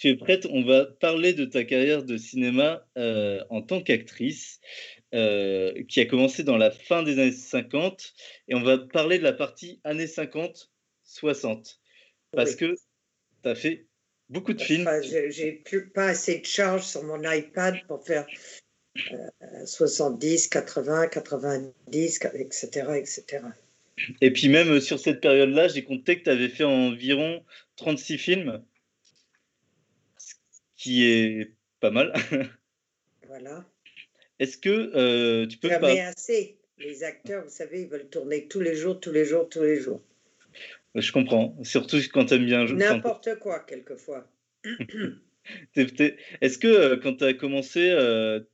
tu es prête On va parler de ta carrière de cinéma euh, en tant qu'actrice, euh, qui a commencé dans la fin des années 50, et on va parler de la partie années 50-60, parce que tu as fait beaucoup de films. J'ai plus pas assez de charge sur mon iPad pour faire 70, 80, 90, etc., etc. Et puis même euh, sur cette période-là, j'ai compté que tu avais fait environ 36 films, qui est pas mal. Voilà. Est-ce que euh, tu peux Jamais pas... assez. Les acteurs, vous savez, ils veulent tourner tous les jours, tous les jours, tous les jours. Je comprends, surtout quand tu aimes bien jouer. N'importe quoi, quelquefois. Est-ce que euh, quand tu as commencé,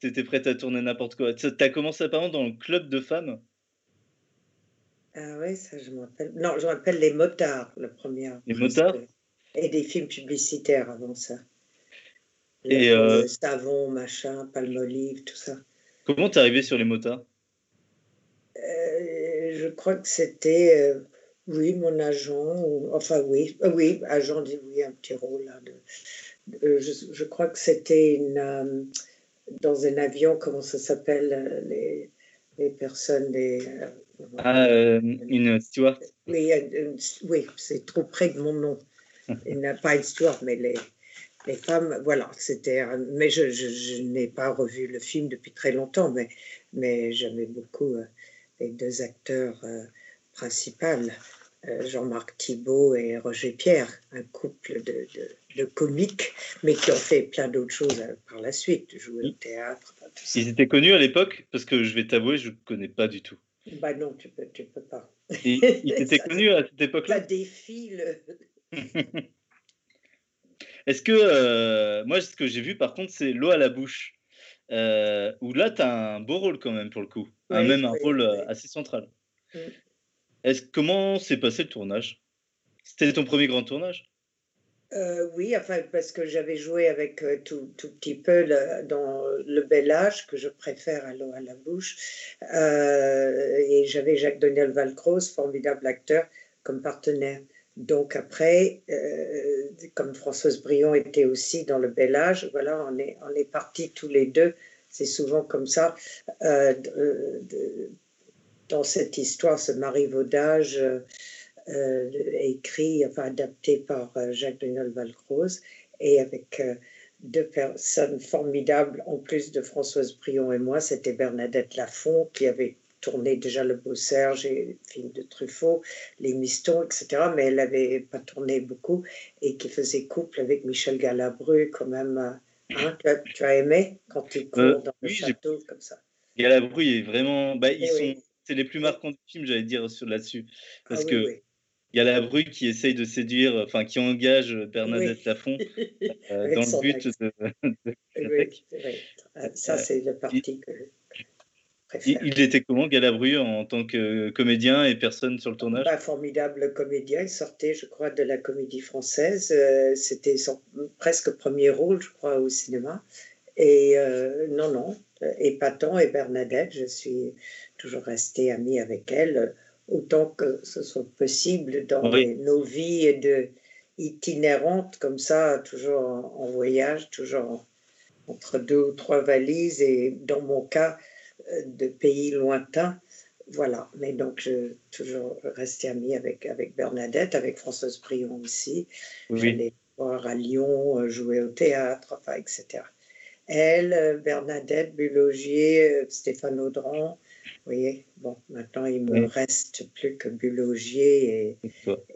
tu étais prête à tourner n'importe quoi? Tu as commencé apparemment dans le club de femmes? Ah oui, ça je m'appelle. Non, je m'appelle Les Motards, le premier. Les Motards? Et des films publicitaires avant ça. Et euh... Savon, machin, Palmolive, tout ça. Comment t'es arrivé sur Les Motards? Euh, Je crois que c'était, euh, oui, mon agent, ou, enfin oui, euh, oui, agent dit oui, un petit rôle là. De, je, je, crois que c'était une, dans un avion, comment ça s'appelle, les, les personnes, les ah, une steward Oui, oui c'est trop près de mon nom. Il n'a pas une steward, mais les, les femmes, voilà, c'était. Mais je, je, n'ai pas revu le film depuis très longtemps, mais, mais j'aimais beaucoup euh, les deux acteurs euh, principaux, Jean-Marc Thibault et Roger Pierre, un couple de, de, de, comiques, mais qui ont fait plein d'autres choses par la suite, jouer au théâtre. Ils étaient connus à l'époque Parce que je vais t'avouer, je ne connais pas du tout. Bah non, tu peux, tu peux pas. il était connu à cette époque-là Ça défile. Est-ce que, euh, moi, ce que j'ai vu par contre, c'est L'eau à la bouche, euh, où là, tu as un beau rôle quand même pour le coup, même un rôle oui. assez central. Mm. Est-ce, comment s'est passé le tournage? C'était ton premier grand tournage? Euh, oui, enfin, parce que j'avais joué avec euh, tout, tout, petit peu le, dans Le Bel Âge, que je préfère à l'eau à la bouche. Euh, et j'avais Jacques Daniel Valcroze, formidable acteur, comme partenaire. Donc après, euh, comme Françoise Brion était aussi dans Le Bel Âge, voilà, on est, on est partis tous les deux. C'est souvent comme ça. Euh, dans cette histoire, ce marivaudage euh, écrit, enfin adapté par euh, Jacques Daniel Valcroze, et avec euh, deux personnes formidables, en plus de Françoise Brion et moi, c'était Bernadette Lafont qui avait tourné déjà Le Beau Serge et le film de Truffaut, Les Mistons, etc. Mais elle n'avait pas tourné beaucoup et qui faisait couple avec Michel Galabru, quand même. Hein, tu, as, tu, as, aimé quand tu cours euh, dans le château comme ça Galabru est vraiment. Bah, ils sont. Oui. C'est les plus marquants du film, j'allais dire, là-dessus. Parce ah, oui, que. La brue qui essaye de séduire, enfin qui engage Bernadette. Lafont euh, dans le but de. de oui, oui. Ça, c'est le parti que il, il, était comment, Galabru, en tant que comédien et personne sur le tournage? Bah, Formidable comédien. Il sortait, je crois, de la comédie française. Euh, C'était son presque premier rôle, je crois, au cinéma. Et euh, non, non, épatant. Et Bernadette, je suis toujours restée amie avec elle autant que ce soit possible dans oui. nos vies de itinérantes comme ça, toujours en, en voyage, toujours entre deux ou trois valises et dans mon cas de pays lointains. Voilà, mais donc je toujours resté amie avec, avec Bernadette, avec Françoise Brion aussi. Oui. J'allais voir à Lyon, euh, jouer au théâtre, enfin, etc. Elle, euh, Bernadette, Bulogier, Stéphane Audran, vous voyez, bon, maintenant il me oui. reste plus que Bulogier et,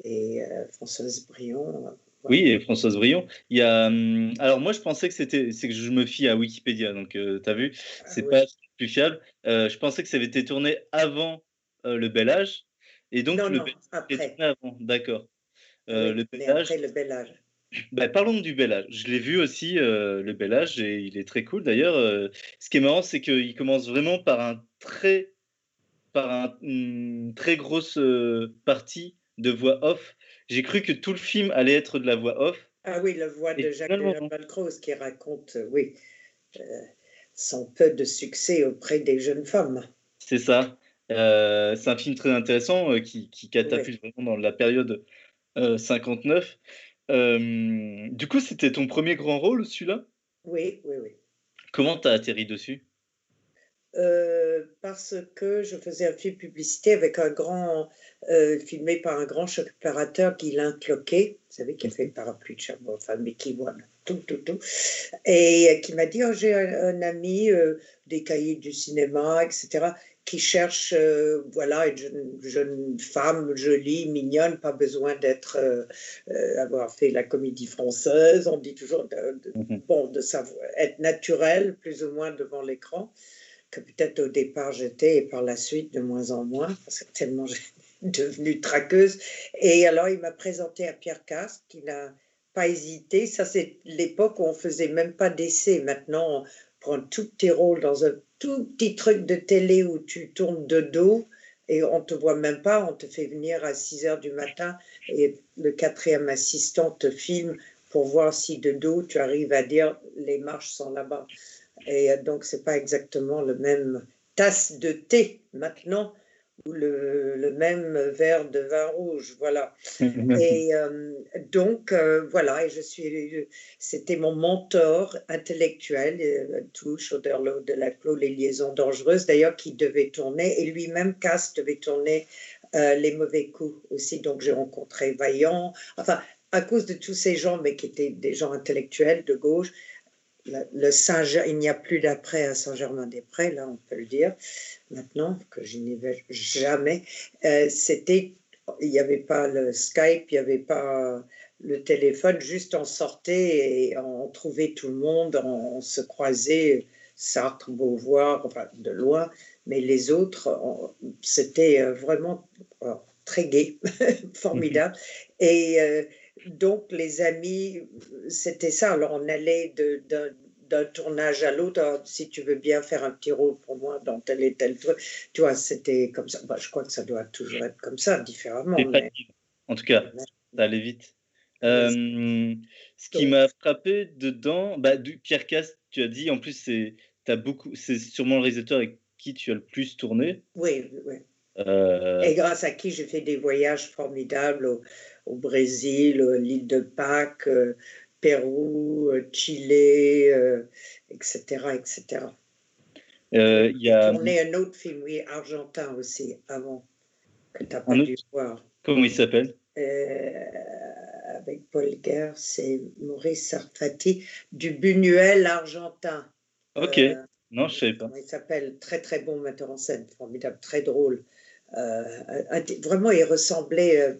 et euh, Françoise Brion. Voilà. Oui, et Françoise Brion. Il y a, hum, alors moi je pensais que c'était, c'est que je me fie à Wikipédia, donc euh, tu as vu, c'est ah, pas oui. Plus fiable. Euh, je pensais que ça avait été tourné avant euh, le Bel Âge, et donc non, le non, Bel après. avant, d'accord. Oui, le Bel Âge. le Bel Âge. Bah, parlons du bel âge. Je l'ai vu aussi, euh, le bel âge, et il est très cool d'ailleurs. Euh, ce qui est marrant, c'est qu'il commence vraiment par un très, par un, une très grosse euh, partie de voix off. J'ai cru que tout le film allait être de la voix off. Ah oui, la voix de Jacques Valcroze qui raconte, oui, son peu de succès auprès des jeunes femmes. C'est ça. c'est un film très intéressant qui, qui, catapulte oui. vraiment dans la période 59. du coup, c'était ton premier grand rôle, celui-là? Oui, oui, oui. Comment t'as atterri dessus? Euh, parce que je faisais un film publicité avec un grand, euh, filmé par un grand opérateur, Guylain Cloquet, vous savez, qui a fait le parapluie de Cherbourg, enfin Mickey One, tout, tout, tout, et qui m'a dit oh, J'ai un, ami, euh, des cahiers du cinéma, etc., qui cherche voilà, une jeune, femme jolie, mignonne, pas besoin d'être, avoir fait la comédie française, on dit toujours, de, mm-hmm. bon, de savoir, être naturel, plus ou moins devant l'écran que peut-être au départ j'étais et par la suite de moins en moins, parce que tellement j'ai devenue traqueuse. Et alors il m'a présenté à Pierre Castres, qui n'a pas hésité. Ça, c'est l'époque où on faisait même pas d'essai. Maintenant, on prend tous tes rôles dans un tout petit truc de télé où tu tournes de dos et on te voit même pas, on te fait venir à 6 heures du matin et le quatrième assistant te filme pour voir si de dos tu arrives à dire les marches sont là-bas. Et donc, ce n'est pas exactement le même tasse de thé maintenant le, le, même verre de vin rouge, voilà. et euh, donc, euh, voilà, et je suis, c'était mon mentor intellectuel, euh, tout Chauderlot de la Clos, Les Liaisons Dangereuses, d'ailleurs, qui devait tourner, et lui-même, Cass, devait tourner Les Mauvais Coups aussi, donc j'ai rencontré Vaillant, enfin, à cause de tous ces gens, mais qui étaient des gens intellectuels de gauche, le Saint il n'y a plus d'après à Saint-Germain-des-Prés, là on peut le dire, maintenant que je n'y vais jamais. Euh, c'était, il n'y avait pas le Skype, il n'y avait pas le téléphone, juste on sortait et on trouvait tout le monde, on, se croisait, Sartre, Beauvoir, enfin de loin, mais les autres, c'était euh, vraiment très gai, formidable. Et euh, donc, les amis, c'était ça. Alors, on allait d'un tournage à l'autre. Ah, si tu veux bien faire un petit rôle pour moi dans tel et tel truc. Tu vois, c'était comme ça. Bah, je crois que ça doit toujours être comme ça, différemment. En tout cas, ça allait vite. Euh, ce qui m'a frappé dedans, bah, du, Pierre Cast, tu as dit, en plus, c'est beaucoup, c'est sûrement le réalisateur avec qui tu as le plus tourné. Oui, oui. Euh, et grâce à qui j'ai fait des voyages formidables au, au Brésil, l'île de Pâques, euh, Pérou, euh, Chili, etc. etc. Il y a tourné un autre film, oui, argentin aussi, avant, que tu n'as pas dû voir. Comment il s'appelle? Avec Paul Guerre, c'est Maurice Sarfati, du Buñuel argentin. Ok, non, je ne sais pas. Il s'appelle? Très très bon metteur en scène, formidable, très drôle. Vraiment, il ressemblait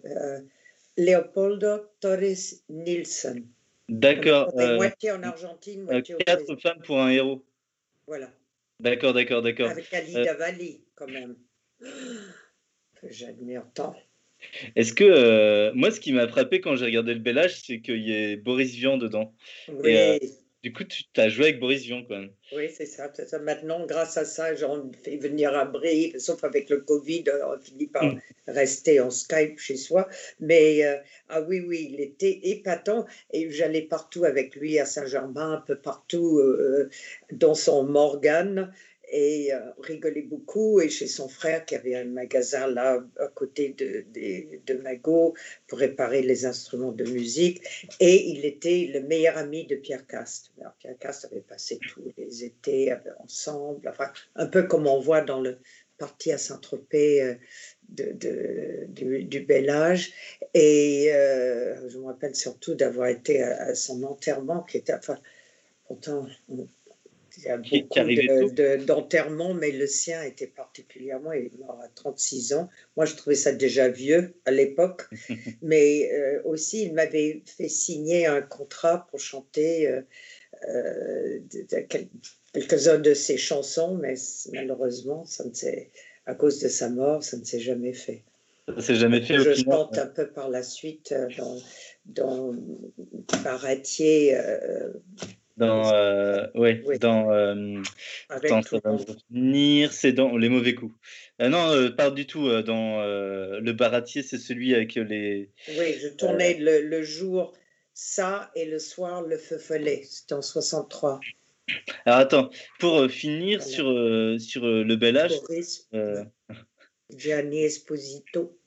Leopoldo Torres Nilsson. D'accord. Euh, moitié en Argentine, euh, moitié Quatre femmes pour un héros. Voilà. D'accord, d'accord, d'accord. Avec Alida euh... quand même. Que j'admire tant. Est-ce que euh, moi, ce qui m'a frappé quand j'ai regardé le bel âge, c'est qu'il y ait Boris Vian dedans. Oui. Du coup, tu as joué avec Boris Vian quand même. Oui, c'est ça, ça. Maintenant, grâce à ça, j'en fais venir à Brive, sauf avec le Covid, on finit par mm. rester en Skype chez soi. Mais euh, ah oui, oui, il était épatant et j'allais partout avec lui à Saint-Germain, un peu partout euh, dans son Morgane et euh, rigolait beaucoup. Et chez son frère, qui avait un magasin là à côté de, de, Magot pour réparer les instruments de musique. Et il était le meilleur ami de Pierre Cast. Alors, Pierre Cast avait passé tous les étés ensemble, enfin, un peu comme on voit dans le parti à Saint-Tropez. Euh, de, du, du, bel âge. Et euh, je me rappelle surtout d'avoir été à, son enterrement, qui était, enfin, pourtant, il y a beaucoup d'enterrements, mais le sien était particulièrement, il est mort à 36 ans. Moi, je trouvais ça déjà vieux à l'époque, mais euh, aussi, il m'avait fait signer un contrat pour chanter euh, euh, quelques-unes de ses chansons, mais malheureusement, ça ne à cause de sa mort, ça ne s'est jamais fait. Ça s'est jamais fait. Je chante un peu par la suite dans, dans dans, euh, ouais, dans, euh, c'est dans les mauvais coups. Euh, non, euh, pas du tout. Euh, dans le baratier, c'est celui avec les. Oui, je tournais le, le, jour ça et le soir le feu follet. C'était en 63. Alors attends, pour finir sur, sur le bel âge. Gianni Esposito.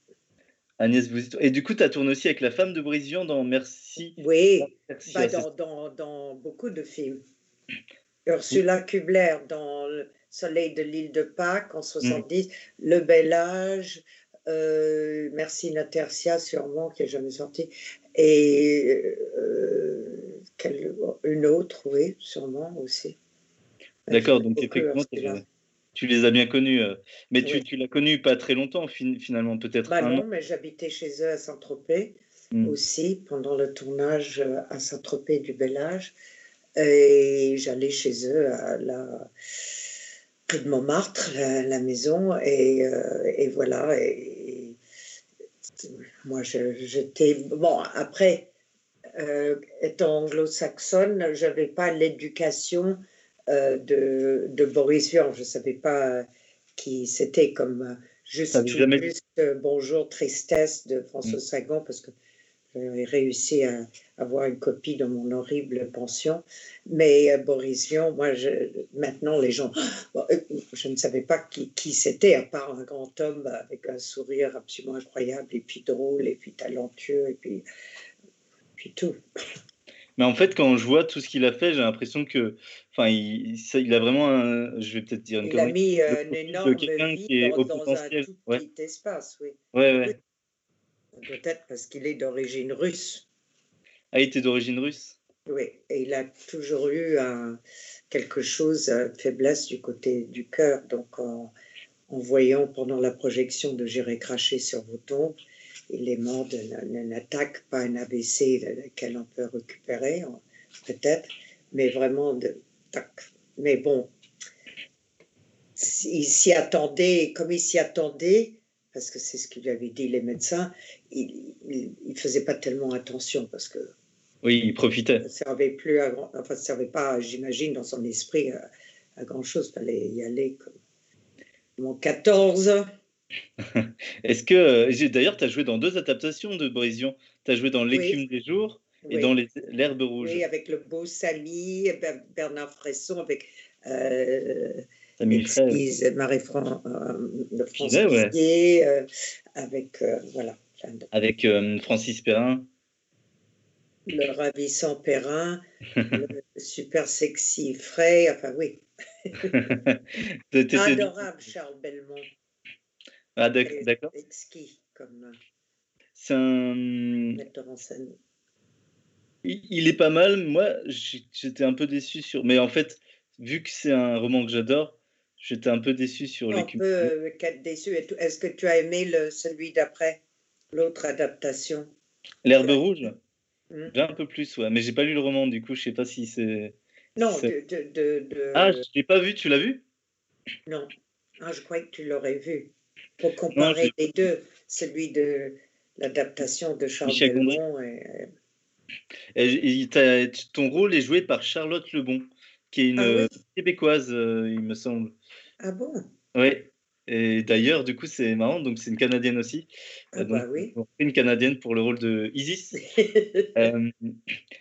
Agnès Bouzito. Et du coup, tu as tourné aussi avec la femme de Brision dans Merci. Oui, bah, dans, dans, beaucoup de films. Ursula Kubler dans Le Soleil de l'île de Pâques en 70, mm. Le Bel Âge, euh, Merci Natercia sûrement, qui n'est jamais sorti, et euh, une autre, oui, sûrement aussi. D'accord, donc effectivement, tu les as bien connus. Euh, mais tu, tu l'as connu pas très longtemps, finalement, peut-être. Bah non, mais j'habitais chez eux à Saint-Tropez hmm. aussi, pendant le tournage euh, à Saint-Tropez du Bel Âge. Et j'allais chez eux à la près de Montmartre, la, maison, et, euh, et voilà. Et, moi, j'étais. Bon, après, étant anglo-saxonne, je n'avais pas l'éducation de, de, Boris Vian. Je ne savais pas qui c'était comme euh, juste, juste euh, Bonjour Tristesse de François mm. Sagan parce que j'avais réussi à avoir une copie dans mon horrible pension. Mais Boris Vian, moi, je, maintenant, les gens, je ne savais pas qui, qui c'était, à part un grand homme avec un sourire absolument incroyable, et puis drôle, et puis talentueux, et puis, puis tout. Mais en fait, quand je vois tout ce qu'il a fait, j'ai l'impression que, enfin, il, il, a vraiment, un, je vais peut-être dire une Il a mis euh, un énorme vie qui est dans, dans un tout petit espace, oui. Ouais, ouais. Peut-être parce qu'il est d'origine russe. Ah, il était d'origine russe Oui, et il a toujours eu un, quelque chose, une faiblesse du côté du cœur. Donc, en, en voyant pendant la projection de J'irai cracher sur vos tombes, il est mort d'une attaque, pas un AVC lequel on peut récupérer, peut-être, mais vraiment de tac. Mais bon, il s'y attendait, comme il s'y attendait, parce que c'est ce qu'il lui avait dit les médecins, il ne faisait pas tellement attention parce que. Oui, il profitait. Ça ne servait plus à enfin, ça servait pas, j'imagine, dans son esprit à, grand chose. Il fallait y aller comme, mon 14. Est-ce que, euh, d'ailleurs, tu as joué dans deux adaptations de Brision. Tu as joué dans L'écume des jours et dans L'herbe rouge. Oui, avec le beau Samy, Bernard Fresson, avec euh, Marie-France euh, euh, avec, voilà. Avec Francis Perrin. Le ravissant Perrin, le super sexy frais, enfin oui. Adorable Charles Belmont. Ah, d'accord. Exquis comme euh, c'est un. metteur en scène. Il, est pas mal. Moi, j'étais un peu déçu sur. Mais en fait, vu que c'est un roman que j'adore, j'étais un peu déçu sur. Un peu euh, déçu. Est-ce que tu as aimé le, celui d'après, l'autre adaptation? L'herbe rouge? J'ai un peu plus, ouais. Mais j'ai pas lu le roman, du coup, je sais pas si c'est. Non, de, de, de, Ah, je l'ai pas vu. Tu l'as vu? Non. Ah, je croyais que tu l'aurais vu pour comparer les deux, celui de l'adaptation de Charles Belmont et... et, ton rôle est joué par Charlotte Lebon, qui est une ah euh, québécoise, euh, il me semble. Ah bon? Oui. Et d'ailleurs, du coup, c'est marrant, donc c'est une Canadienne aussi. Ah bah oui. Une Canadienne pour le rôle de Isis. Euh,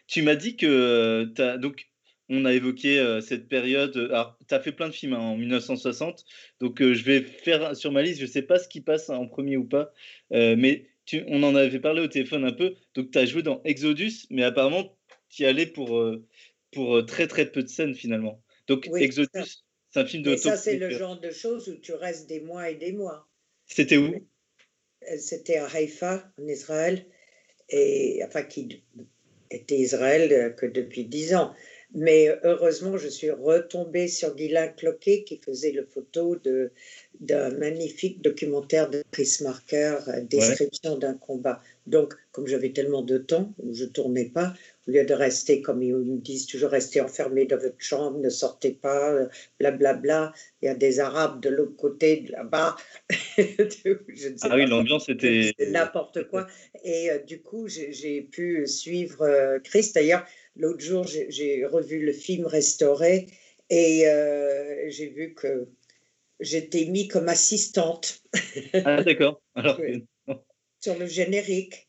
tu m'as dit que tu as, donc on a évoqué euh, cette période. Euh, alors, tu as fait plein de films hein, en 1960, donc euh, je vais faire sur ma liste, je ne sais pas ce qui passe en premier ou pas, mais on en avait parlé au téléphone un peu. Donc, tu as joué dans Exodus, mais apparemment, tu y allais pour, pour très très peu de scènes finalement. Donc, Exodus, c'est un film de. Ça, c'est le genre de choses où tu restes des mois et des mois. C'était où? C'était à Haïfa, en Israël, et enfin, qui était Israël que depuis dix ans. Mais heureusement, je suis retombée sur Guylain Cloquet qui faisait le photo d'un magnifique documentaire de Chris Marker, euh, description d'un combat. Donc, comme j'avais tellement de temps, je ne tournais pas, au lieu de rester, comme ils me disent toujours, rester enfermé dans votre chambre, ne sortez pas, blablabla. Bla, bla. Il y a des Arabes de l'autre côté, là-bas. ah oui, l'ambiance était. N'importe quoi. Et euh, du coup, j'ai pu suivre euh, Chris. D'ailleurs, L'autre jour, j'ai revu le film restauré et euh, j'ai vu que j'étais mis comme assistante. Ah, d'accord. Sur le générique.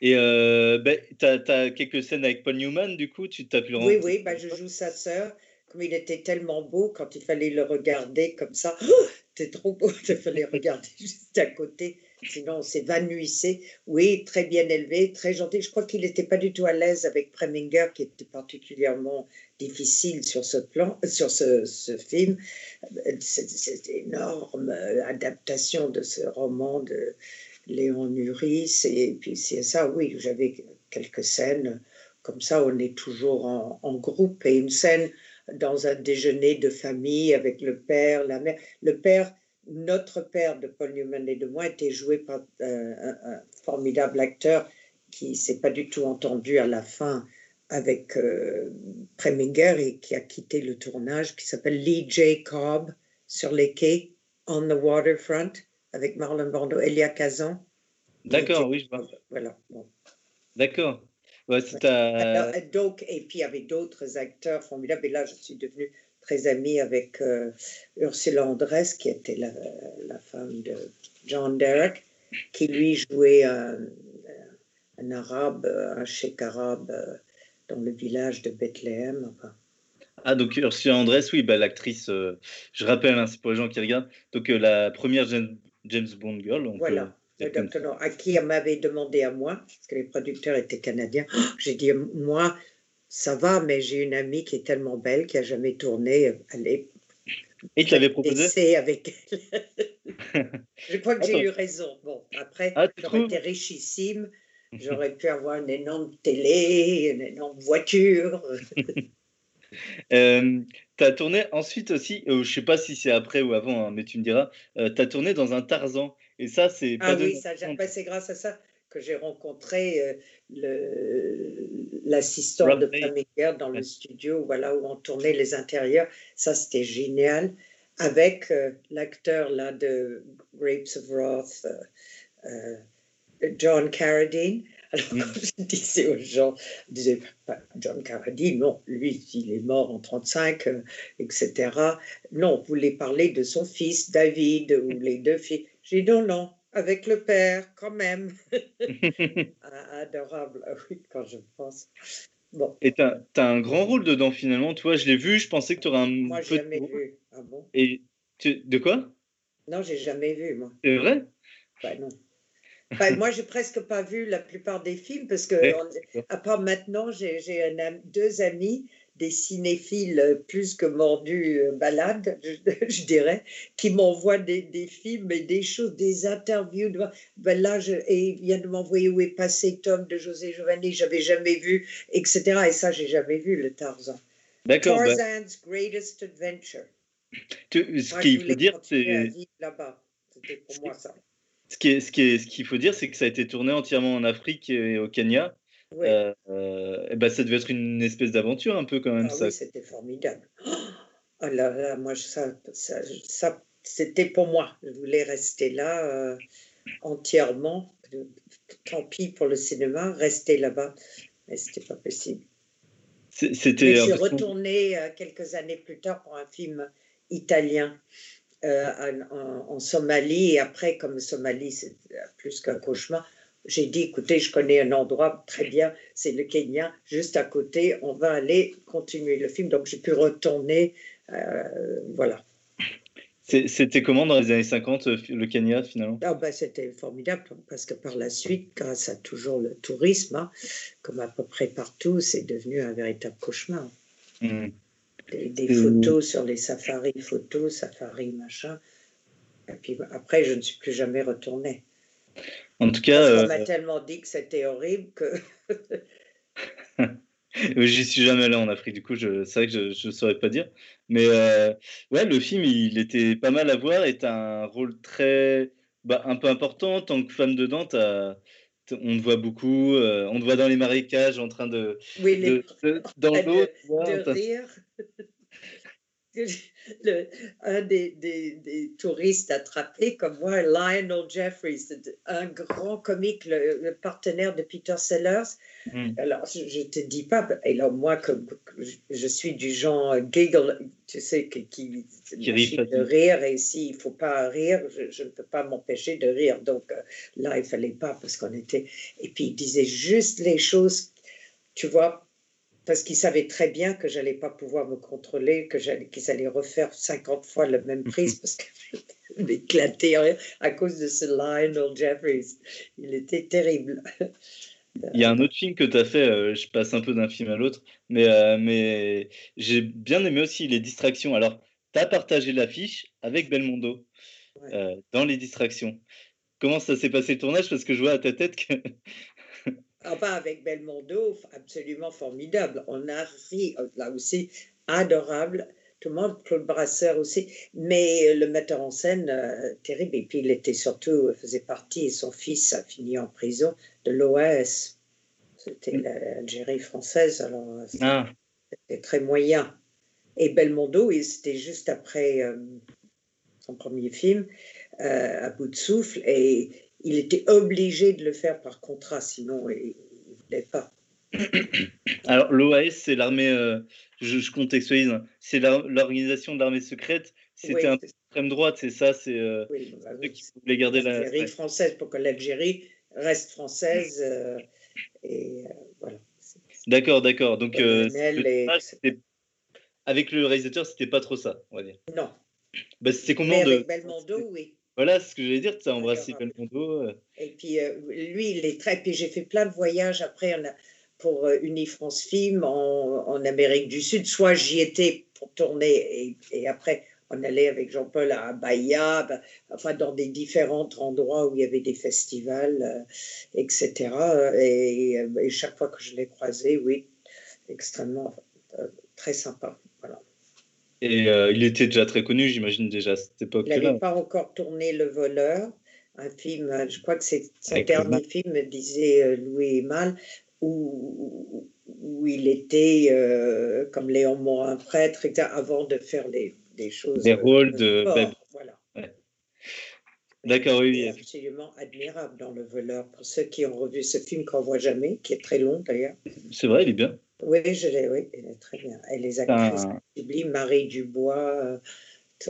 Et euh, ben, tu as, quelques scènes avec Paul Newman, du coup, tu t'as pu Oui, oui, ben, je joue sa sœur. Comme il était tellement beau, quand il fallait le regarder comme ça, oh, t'es trop beau, il fallait regarder juste à côté. Sinon on s'évanouissait. Oui, très bien élevé, très gentil. Je crois qu'il n'était pas du tout à l'aise avec Preminger, qui était particulièrement difficile sur ce plan, sur ce, ce film. Cette énorme adaptation de ce roman de Léon Nuris. Et puis c'est ça, oui, j'avais quelques scènes comme ça, on est toujours en, en, groupe. Et une scène dans un déjeuner de famille avec le père, la mère. Le père notre père de Paul Newman et de moi était joué par euh, un, formidable acteur qui s'est pas du tout entendu à la fin avec euh, Preminger et qui a quitté le tournage, qui s'appelle Lee J. Cobb sur les quais, On the Waterfront, avec Marlon Brando, Elia Kazan. D'accord, oui, je vois. Voilà. D'accord. Ouais, donc, et puis il y avait d'autres acteurs formidables. Et là, je suis devenue très amie avec euh, Ursula Andress, qui était la, la, femme de John Derek, qui lui jouait un, un arabe, un cheikh arabe euh, dans le village de Bethléem. Ah, donc Ursula Andress, oui, bah, l'actrice, euh, je rappelle, hein, c'est pour les gens qui regardent, donc la première James, Bond girl. Donc, voilà. à qui m'avait demandé à moi, parce que les producteurs étaient canadiens, j'ai dit, moi, ça va, mais j'ai une amie qui est tellement belle qui a jamais tourné. Elle est et tu l'avais proposé avec Je crois que j'ai eu raison. Bon, après, ah, j'aurais été richissime. J'aurais pu avoir une énorme télé, une énorme voiture. euh, tu as tourné ensuite aussi, euh, je ne sais pas si c'est après ou avant, hein, mais tu me diras, euh, tu as tourné dans un Tarzan. Et ça, c'est Ah oui, ça, c'est grâce à ça que j'ai rencontré euh, l'assistant de Preminger dans le studio, voilà où on tournait les intérieurs. Ça, c'était génial. Avec euh, l'acteur là de Grapes of Wrath, euh, John Carradine. Alors, mm. je disais aux gens, je disais, John Carradine, non, lui, il est mort en 35, etc. Non, vous voulez parler de son fils, David, ou les deux filles. J'ai dit, non, non, avec le père, quand même. Ah, adorable, ah oui, quand je pense. Bon. Et tu as, un grand rôle dedans, finalement. Toi, je l'ai vu, je pensais que tu aurais un. Moi, j'ai jamais vu. Ah bon? Et de quoi? Non, j'ai jamais vu, moi. C'est vrai? Bah, non. Bah, moi, j'ai presque pas vu la plupart des films parce que, à part maintenant, j'ai deux amis des cinéphiles plus que mordus euh, balades, je, dirais, qui m'envoient des, des, films et des choses, des interviews. Ben là, je, et il vient de m'envoyer Où est passé Tom de José Giovanni, j'avais jamais vu, etc. Et ça, j'ai jamais vu le Tarzan. D'accord. Ben Tarzan's Greatest Adventure. ce qu'il faut dire, c'est. Là-bas. C'était pour moi ça. Ce qu'il ce qui ce qu'il faut dire, c'est que ça a été tourné entièrement en Afrique et au Kenya. Euh, euh, ben, ça devait être une espèce d'aventure un peu quand même. Ah ça. Oui, c'était formidable. Oh là là, moi, ça, ça, ça c'était pour moi. Je voulais rester là euh, entièrement. Tant pis pour le cinéma, rester là-bas. Mais c'était pas possible. C'était. Je suis retournée quelques années plus tard pour un film italien. en, en, Somalie et après comme Somalie c'est plus qu'un cauchemar j'ai dit, écoutez, je connais un endroit très bien, c'est le Kenya, juste à côté, on va aller continuer le film. Donc j'ai pu retourner, euh, voilà. C'était comment dans les années 50, euh, le Kenya, finalement? Ah ben, C'était formidable, parce que par la suite, grâce à toujours le tourisme, hein, comme à peu près partout, c'est devenu un véritable cauchemar. Mmh. Des, photos sur les safaris, photos, safaris, machin. Et puis après, je ne suis plus jamais retournée. En tout cas. on m'a euh, tellement dit que c'était horrible que. J'y suis jamais allé en Afrique, du coup, c'est vrai que je ne saurais pas dire. Mais euh, ouais, le film, il était pas mal à voir et tu un rôle très. Bah, un peu important. En tant que femme dedans, as, on te voit beaucoup, euh, on te voit dans les marécages en train de. Oui, les... dans l'eau. De, de rire. le, un des, des, des, touristes attrapés comme moi, Lionel Jeffries, un grand comique, le, partenaire de Peter Sellers. Hmm. Alors, je ne te dis pas, et là, moi, comme je suis du genre giggle, tu sais, qui, qui, qui de rire, et s'il ne faut pas rire, je, ne peux pas m'empêcher de rire. Donc euh, là, il ne fallait pas, parce qu'on était. Et puis, il disait juste les choses, tu vois, parce qu'ils savaient très bien que j'allais pas pouvoir me contrôler, que j'allais, qu'ils allaient refaire 50 fois la même prise parce que éclaté à cause de ce Lionel Jeffries. Il était terrible. Il y a un autre film que tu as fait, euh, je passe un peu d'un film à l'autre, mais, euh, mais j'ai bien aimé aussi les distractions. Alors, tu as partagé l'affiche avec Belmondo euh, dans les distractions. Comment ça s'est passé le tournage? Parce que je vois à ta tête que Enfin, avec Belmondo, absolument formidable. On a ri, là aussi, adorable. Tout le monde, Claude Brasseur aussi, mais le metteur en scène, euh, terrible. Et puis il était surtout, faisait partie, et son fils a fini en prison, de l'OAS. C'était mm. l'Algérie française, alors euh, ah. c'était très moyen. Et Belmondo, c'était juste après euh, son premier film, à bout de souffle, et il était obligé de le faire par contrat, sinon il ne voulait pas. Alors, l'OAS, c'est l'armée, euh, je, contextualise, hein. c'est l'organisation de l'armée secrète. C'était un extrême droite, c'est ça, c'est euh, bah ceux qui voulaient garder la. française pour que l'Algérie reste française. Euh, et voilà. D'accord, d'accord. Donc, avec le réalisateur, c'était pas trop ça, on va dire. Non. Bah, c'était comment Mais avec Belmondo, oui. Voilà ce que j'allais dire, tu as embrassé Belmondo. Euh. Et puis euh, lui, il est très. Puis j'ai fait plein de voyages après on a, pour euh, Unifrance Film en, en, Amérique du Sud. Soit j'y étais pour tourner et, après on allait avec Jean-Paul à Bahia, bah, enfin dans des différents endroits où il y avait des festivals, etc. Et, et, chaque fois que je l'ai croisé, oui, extrêmement très sympa. Et euh, il était déjà très connu, j'imagine, déjà à cette époque-là. Il n'avait pas encore tourné Le Voleur, un film, euh, je crois que c'est son dernier film, disait euh, Louis Mal, où, où il était comme Léon Morin, prêtre, avant de faire des, des choses. Des rôles de. voilà. D'accord, oui. Absolument admirable dans Le Voleur. Pour ceux qui ont revu ce film qu'on voit jamais, qui est très long d'ailleurs. C'est vrai, il est bien. Oui, je l'ai, oui, elle est très bien. Et les actrices sublimes, Marie Dubois, euh,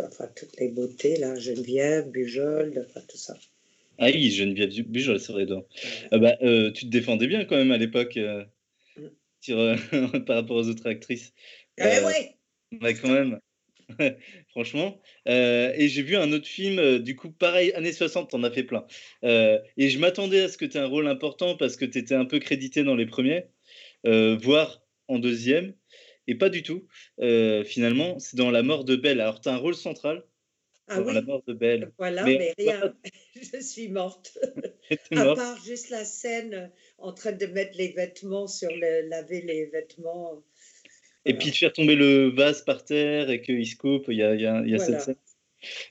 enfin toutes les beautés, là, Geneviève, Bujol, enfin tout ça. Ah oui, Geneviève Bujol, c'est vrai. Donc. Ah bah, euh, tu te défendais bien quand même à l'époque euh, mm. par rapport aux autres actrices. Ah oui bah, quand même. Franchement. et j'ai vu un autre film, du coup, pareil, années 60, t'en as fait plein. et je m'attendais à ce que tu aies un rôle important parce que tu étais un peu crédité dans les premiers, voire en deuxième, et pas du tout. Euh, finalement, c'est dans La mort de Belle. Alors, tu as un rôle central ah dans La mort de Belle. Voilà, mais, rien. Je suis morte. à part juste la scène en train de mettre les vêtements sur le, laver les vêtements. Et puis de faire tomber le vase par terre et qu'il se coupe, il y a, il y a, il y a cette scène.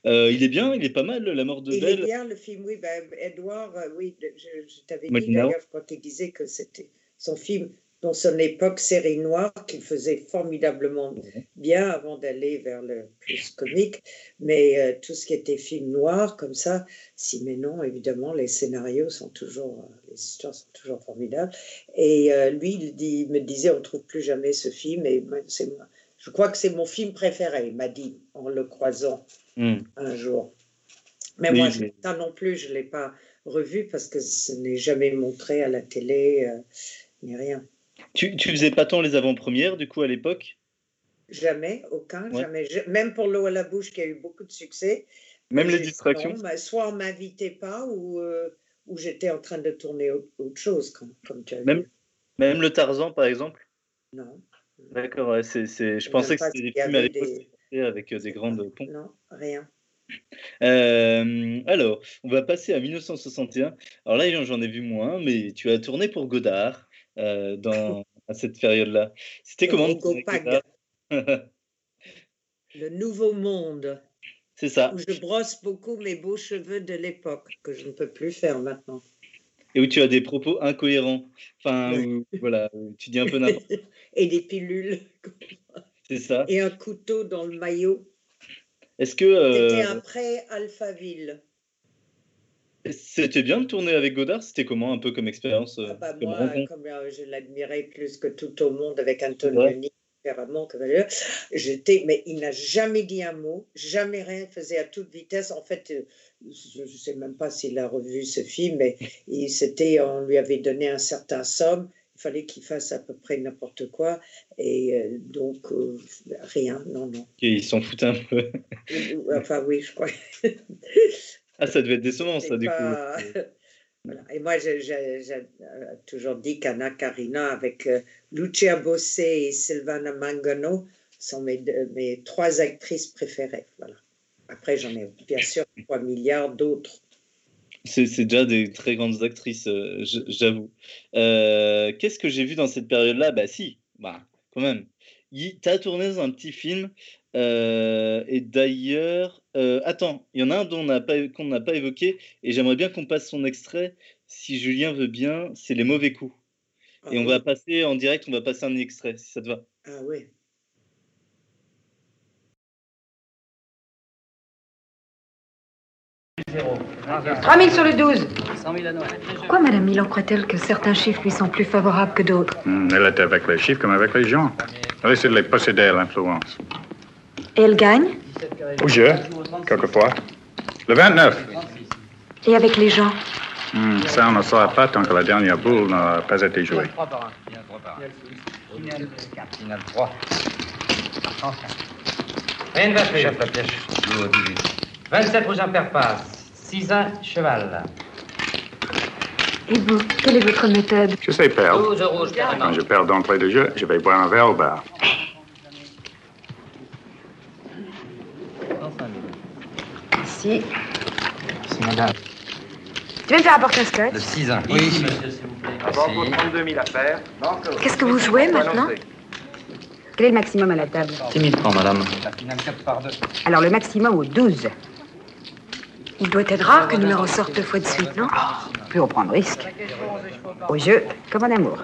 Euh, il est bien, il est pas mal, La mort de Belle. Il est bien, le film, oui. Ben, Edouard, euh, oui, je, je t'avais dit d'ailleurs quand il disait que c'était son film dans son époque série noire qu'il faisait formidablement bien avant d'aller vers le plus comique. Mais euh, tout ce qui était film noir, comme ça, si mais non, évidemment, les scénarios sont toujours, euh, les histoires sont toujours formidables. Et euh, lui, il, dit, me disait, on ne trouve plus jamais ce film. Et je crois que c'est mon film préféré, il m'a dit, en le croisant hmm. un jour. Mais moi, ça non plus, je ne l'ai pas revu parce que ce n'est jamais montré à la télé, ni rien. Tu, tu faisais pas tant les avant-premières, du coup, à l'époque? Jamais, aucun, jamais. même pour l'eau à la bouche, qui a eu beaucoup de succès. Même les distractions? Soit on m'invitait pas, ou, euh, ou j'étais en train de tourner autre chose, comme, comme tu as même, même le Tarzan, par exemple? Non. D'accord, ouais, c'est, je pensais que c'était des films à l'époque avec euh, des grandes pompes. Non, rien. Euh, alors, on va passer à 1961. Alors là, j'en ai vu moins, mais tu as tourné pour Godard. Euh, dans, à cette période-là. C'était comment Le nouveau monde. C'est ça. Où je brosse beaucoup mes beaux cheveux de l'époque, que je ne peux plus faire maintenant. Et où tu as des propos incohérents. Enfin, voilà, tu dis un peu n'importe Et des pilules. C'est ça. Et un couteau dans le maillot. Est-ce que. Euh... C'était après Alphaville. C'était bien de tourner avec Godard C'était comment un peu comme expérience euh, ah bah Moi, comme euh, je l'admirais plus que tout au monde avec Antonioni, différemment j'étais, mais il n'a jamais dit un mot, jamais rien, faisait à toute vitesse. En fait, euh, je ne sais même pas s'il a revu ce film, mais il, on lui avait donné un certain somme il fallait qu'il fasse à peu près n'importe quoi. Et euh, donc, euh, rien, non, non. Et ils s'en foutent un peu. enfin, oui, je crois. Ah, ça devait être décevant, ça, du coup. Voilà. Et moi, j'ai toujours dit qu'Anna Karina, avec Lucia Bossé et Sylvana Mangano, sont mes, mes trois actrices préférées. Voilà. Après, j'en ai bien sûr 3 milliards d'autres. C'est déjà des très grandes actrices, euh, j'avoue. Euh, qu'est-ce que j'ai vu dans cette période-là? Bah si, bah quand même. Tu as tourné dans un petit film. Euh, et d'ailleurs, attends, il y en a un dont qu'on n'a pas évoqué, et j'aimerais bien qu'on passe son extrait, si Julien veut bien, c'est Les Mauvais Coups. et on ah va passer en direct, on va passer un extrait, si ça te va. Ah oui. 3000 sur le 12. 100 000 à Noël. Pourquoi Madame Milan croit-elle que certains chiffres lui sont plus favorables que d'autres? Hmm, Elle est avec les chiffres comme avec les gens. Elle essaie de les posséder à l'influence. Et elle gagne Au jeu, quelquefois. Le 29. Et avec les gens hmm, Ça, on ne saura pas tant que la dernière boule n'a pas été jouée. 3 par 3. Rien ne va faire. Chef la pièce. 27 rouge en passe. 6-1, cheval. Et vous, quelle est votre méthode Je sais perdre. 12 rouge, Quand je perds d'entrée de jeu, je vais boire un verre au bar. Merci. Merci, madame. Tu viens me faire apporter un scotch De 6 ans. Oui, monsieur, s'il vous plaît. Merci. 32 000 à faire. Qu'est-ce que vous jouez maintenant Quel est le maximum à la table 10 000 francs, madame. Alors le maximum au 12. Il doit être rare que nous me ressorte deux fois de suite, non Plus on prend de risque. Au jeu, comme en amour.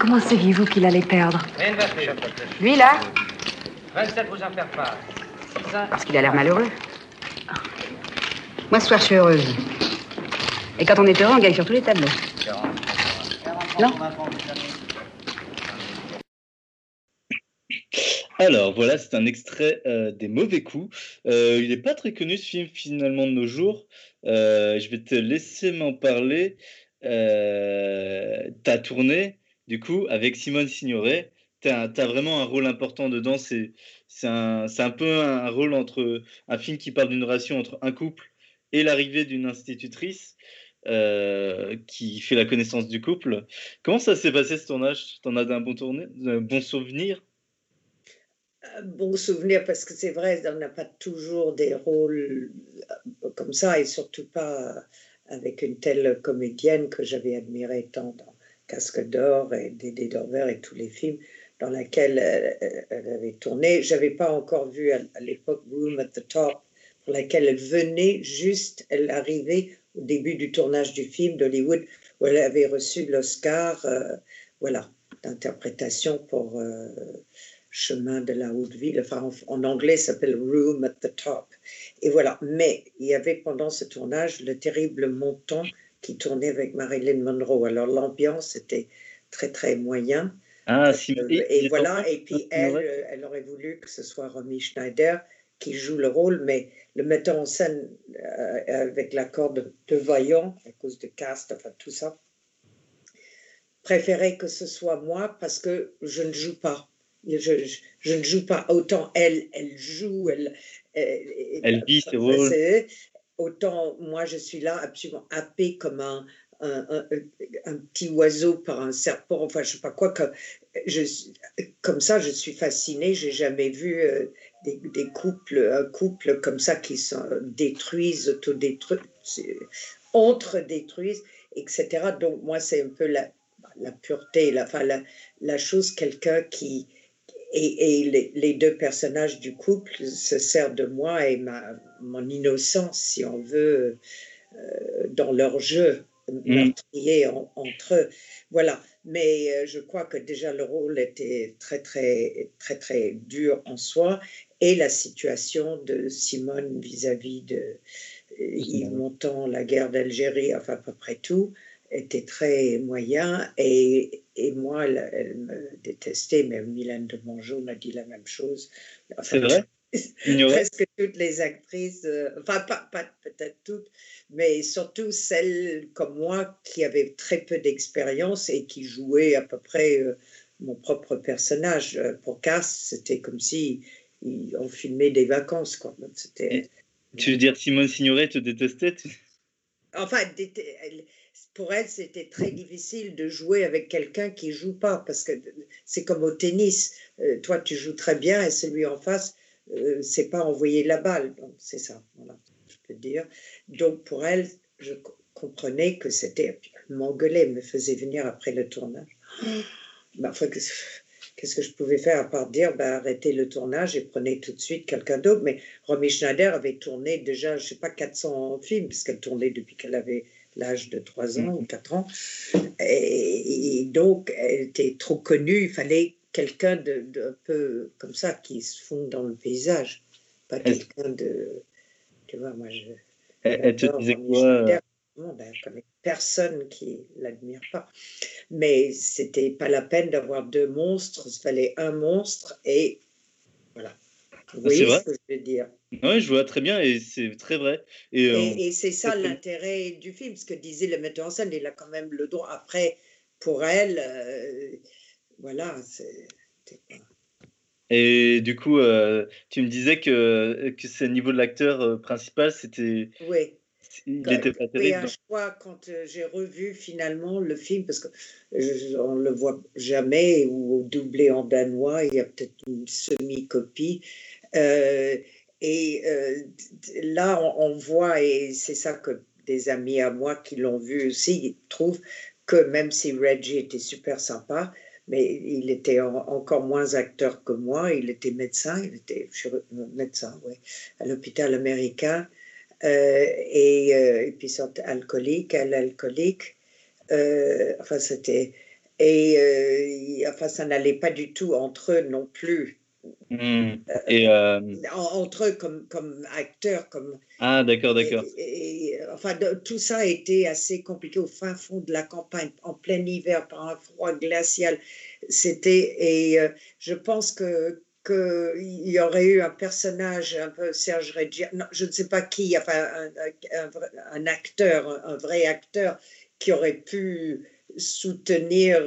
comment saviez-vous qu'il allait perdre Lui, là 27 rouges à faire. Parce qu'il a l'air malheureux. Moi, ce soir, je suis heureuse. Et quand on est heureux, on gagne sur tous les tableaux. Non Alors voilà, c'est un extrait euh, des mauvais coups. Euh, il n'est pas très connu ce film finalement de nos jours. Euh, je vais te laisser m'en parler. tu as tourné du coup avec Simone Signoret. Tu as, vraiment un rôle important dedans. C'est un, peu un rôle entre un film qui parle d'une relation entre un couple et l'arrivée d'une institutrice. qui fait la connaissance du couple. Comment ça s'est passé ce tournage? T'en as un bon, bon souvenir? Bon souvenir parce que c'est vrai, on n'a pas toujours des rôles euh, comme ça et surtout pas avec une telle comédienne que j'avais admirée tant Casque d'or et Dédé d'Orvers et tous les films dans lesquels elle, avait tourné. J'avais pas encore vu à, l'époque Room at the Top pour laquelle elle venait juste, elle arrivait au début du tournage du film d'Hollywood où elle avait reçu l'Oscar, euh, voilà, d'interprétation pour euh, chemin de la haute ville, enfin en, anglais ça s'appelle Room at the Top. Et voilà, mais il y avait pendant ce tournage le terrible montant qui tournait avec Marilyn Monroe. Alors l'ambiance était très très moyen. Ah, si, euh, et, voilà, et puis elle, euh, elle aurait voulu que ce soit Romy Schneider qui joue le rôle, mais le metteur en scène euh, avec l'accord de, de Vaillant, à cause de cast, enfin tout ça, préférait que ce soit moi parce que je ne joue pas. Je, je, ne joue pas autant elle, elle joue, elle, elle, vit ses rôles. Autant moi, je suis là absolument happée comme un, un, petit oiseau par un serpent, enfin, je sais pas quoi, que je, comme ça, je suis fascinée. J'ai jamais vu euh, des, des, couples, un couple comme ça qui se détruisent, autodétruisent, entre-détruisent, etc. Donc, moi, c'est un peu la, la pureté, la, enfin, la, la chose, quelqu'un qui, et, les, les, deux personnages du couple se servent de moi et ma, mon innocence, si on veut, euh, dans leur jeu mm. meurtrier entre eux. Voilà. Mais euh, je crois que déjà le rôle était très, très, très, très dur en soi et la situation de Simone vis-à-vis de Yves Montand, la guerre d'Algérie, enfin à peu près tout, était très moyen. Et, et moi, elle, me détestait, mais Mylène de Mongeau m'a dit la même chose. C'est vrai? Presque toutes les actrices, euh, enfin pas, pas peut-être toutes, mais surtout celles comme moi qui avaient très peu d'expérience et qui jouaient à peu près euh, mon propre personnage. Euh, pour Cass, c'était comme si on filmait des vacances. Quoi. C'était, tu veux dire Simone Signoret te détestait Enfin, pour elle, c'était très difficile de jouer avec quelqu'un qui joue pas, parce que c'est comme au tennis. toi, tu joues très bien et celui en face, euh, c'est pas envoyer la balle. Donc, c'est ça, voilà, je peux dire. Donc, pour elle, je comprenais que c'était. Elle m'engueulait, me faisait venir après le tournage. Bah, qu'est-ce que je pouvais faire à part dire bah, arrêtez le tournage et prenez tout de suite quelqu'un d'autre Mais Romy Schneider avait tourné déjà, je sais pas, 400 films, puisqu'elle tournait depuis qu'elle avait l'âge de 3 ans ou 4 ans. et, donc, elle était trop connue, il fallait quelqu'un de, un peu comme ça qui se fond dans le paysage, pas quelqu'un de. Tu vois, moi je. Elle, te disait quoi euh? ben, personne qui l'admire pas. Mais c'était pas la peine d'avoir deux monstres, il fallait un monstre et voilà. Vous voyez ce que je veux dire? Oui, je vois très bien et c'est très vrai. Et, et, c'est ça l'intérêt du film, ce que disait le metteur en scène, il a quand même le droit. Après, pour elle, euh, voilà, c'est. Et du coup, euh, tu me disais que, que au niveau de l'acteur principal, c'était. Oui. Il n'était pas terrible. Oui, fois, quand euh, j'ai revu finalement le film, parce qu'on ne le voit jamais, ou doublé en danois, il y a peut-être une semi-copie. Et là, on, voit, et c'est ça que des amis à moi qui l'ont vu aussi trouvent que même si Reggie était super sympa, mais il était encore moins acteur que moi. Il était médecin, il était médecin, oui, à l'hôpital américain. Euh, et, euh, et, puis alcoolique, elle alcoolique. Euh, enfin, c'était. Et enfin, ça n'allait pas du tout entre eux non plus. Hmm. Et entre eux comme, comme acteurs, comme. Ah, d'accord, d'accord. Et, enfin, tout ça a été assez compliqué au fin fond de la campagne, en plein hiver, par un froid glacial. C'était. Et je pense que qu'il y aurait eu un personnage un peu Serge Reggiani, je ne sais pas qui, enfin un, un, acteur, un vrai acteur qui aurait pu soutenir,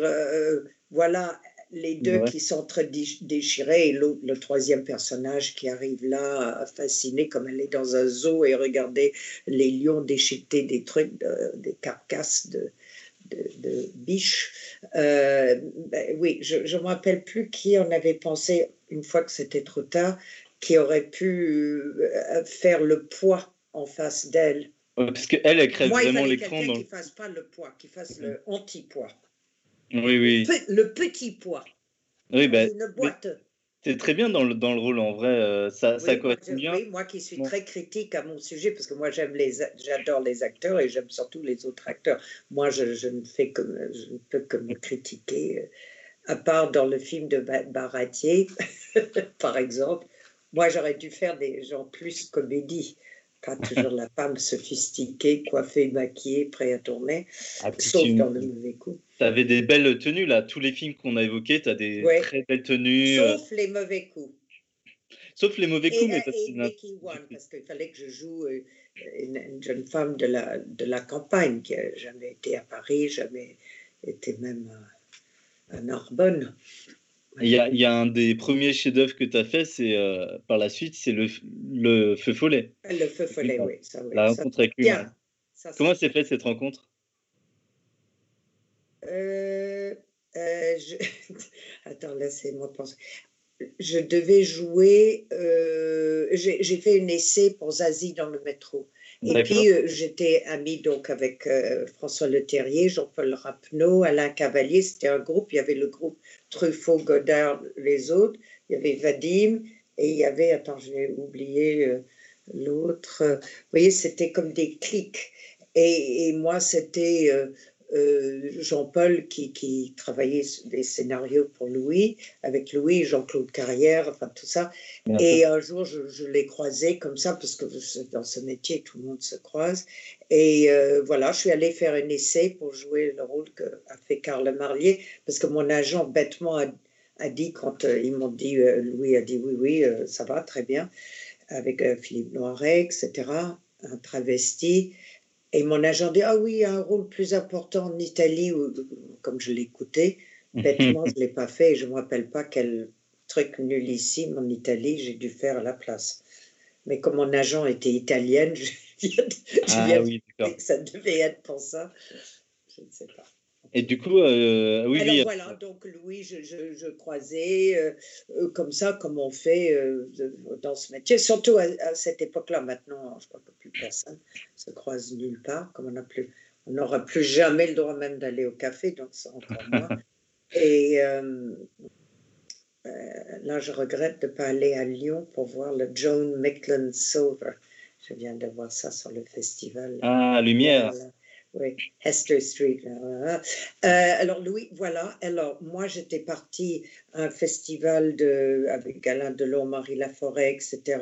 voilà, les deux qui sont très déchirés et le, troisième personnage qui arrive là, fasciné comme elle est dans un zoo et regarder les lions déchiqueter des trucs, des carcasses de, de, biches. Euh, ben oui, je ne me rappelle plus qui en avait pensé, une fois que c'était trop tard, qui aurait pu euh, faire le poids en face d'elle. parce qu'elle, elle crève vraiment l'écran. Dans... qui ne fasse pas le poids, qui fasse le anti-poids. Oui, oui. Le, petit poids. Oui, ben, une boîte. C'est très bien dans le, dans le rôle, en vrai, euh, ça, ça correspond bien. Oui, moi qui suis très critique à mon sujet, parce que moi j'aime les, j'adore les acteurs et j'aime surtout les autres acteurs. Moi, je, je, ne fais que, je ne peux que me critiquer, euh, à part dans le film de Baratier, par exemple. Moi, j'aurais dû faire des gens plus comédie pas toujours la femme sophistiquée, coiffée, maquillée, prête à tourner, ah, sauf dans le mauvais coup. Tu avais des belles tenues, là. Tous les films qu'on a évoqués, tu as des très belles tenues. Euh. Sauf les mauvais coups. Sauf les mauvais coups, mais parce, parce qu'il fallait que je joue euh, une, jeune femme de la, de la campagne qui n'a jamais été à Paris, jamais été même à, à Narbonne. Il y, a, il y, a, un des premiers chefs-d'œuvre que tu as fait, c'est euh, par la suite, c'est le, le Feu Follet. Le Feu Follet, oui. Ça, La rencontre avec lui. Comment s'est faite cette rencontre? Euh, euh, je... Attends, laissez-moi penser. Je devais jouer. J'ai fait un essai pour Zazie dans le métro. Et puis, j'étais amie donc avec François Leterrier, Jean-Paul Rapneau, Alain Cavalier. C'était un groupe. Il y avait le groupe Truffaut, Godard, les autres. il y avait Vadim et il y avait, attends, j'ai oublié euh, l'autre. Vous voyez, c'était comme des clics. Et, et moi, c'était euh, euh, Jean-Paul qui, qui, travaillait des scénarios pour Louis, avec Louis, Jean-Claude Carrière, enfin tout ça. Et un jour, je, je l'ai croisé comme ça, parce que dans ce métier, tout le monde se croise. Et euh, voilà, je suis allée faire un essai pour jouer le rôle qu'a fait Carl Marlier, parce que mon agent, bêtement, a, a dit, quand euh, ils m'ont dit, euh, Louis a dit oui, oui, euh, ça va, très bien, avec euh, Philippe Noiret, etc., un travesti. Et mon agent dit Ah oui, un rôle plus important en Italie, ou, comme je l'écoutais. Bêtement, je ne l'ai pas fait et je ne me rappelle pas quel truc nullissime en Italie j'ai dû faire à la place. Mais comme mon agent était italienne, je je Ah oui, que ça devait être pour ça. Je ne sais pas. Et du coup, euh, oui, Alors oui. voilà, donc Louis, je, je, je croisais euh, euh, comme ça, comme on fait euh, dans ce métier, surtout à, à cette époque-là. Maintenant, je crois que plus personne se croise nulle part, comme on plus, on n'aura plus jamais le droit même d'aller au café, donc c'est encore moins. Et euh, euh, là, je regrette de ne pas aller à Lyon pour voir le Joan Micklin Silver. Je viens de voir ça sur le festival. Ah, Lumière. Voilà. Oui, Hester Street. Euh, alors, Louis, voilà. Alors, moi, j'étais partie à un festival de, avec Alain Delon, Marie Laforêt, etc.,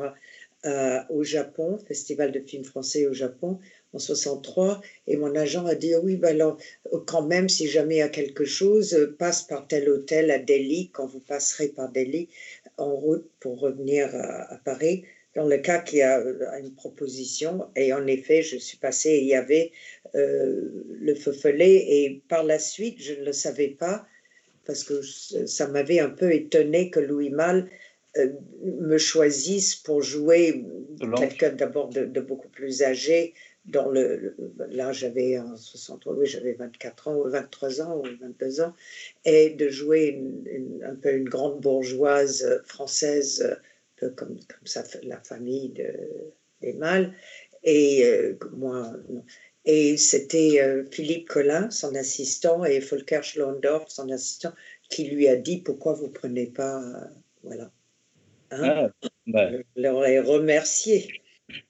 euh, au Japon, festival de films français au Japon, en 63. Et mon agent a dit Oui, ben alors, quand même, si jamais il y a quelque chose, passe par tel hôtel à Delhi, quand vous passerez par Delhi, en route pour revenir à Paris. Dans le cas qu'il y a euh, une proposition, et en effet, je suis passée, et il y avait euh, le feu follet et par la suite, je ne le savais pas parce que ça m'avait un peu étonné que Louis Malle euh, me choisisse pour jouer quelqu'un d'abord de, de beaucoup plus âgé. Dans le, là, j'avais en 63, oui, j'avais 24 ans, ou 23 ans ou 22 ans, et de jouer une- une- un peu une grande bourgeoise euh, française, euh, peu comme, comme ça, la famille de, des Mâles. Et euh, moi, non. Et c'était euh, Philippe Collin, son assistant, et Volker Schlondorf, son assistant, qui lui a dit pourquoi vous prenez pas, euh, voilà. Hein? Ah, bah, Je leur ai remercié.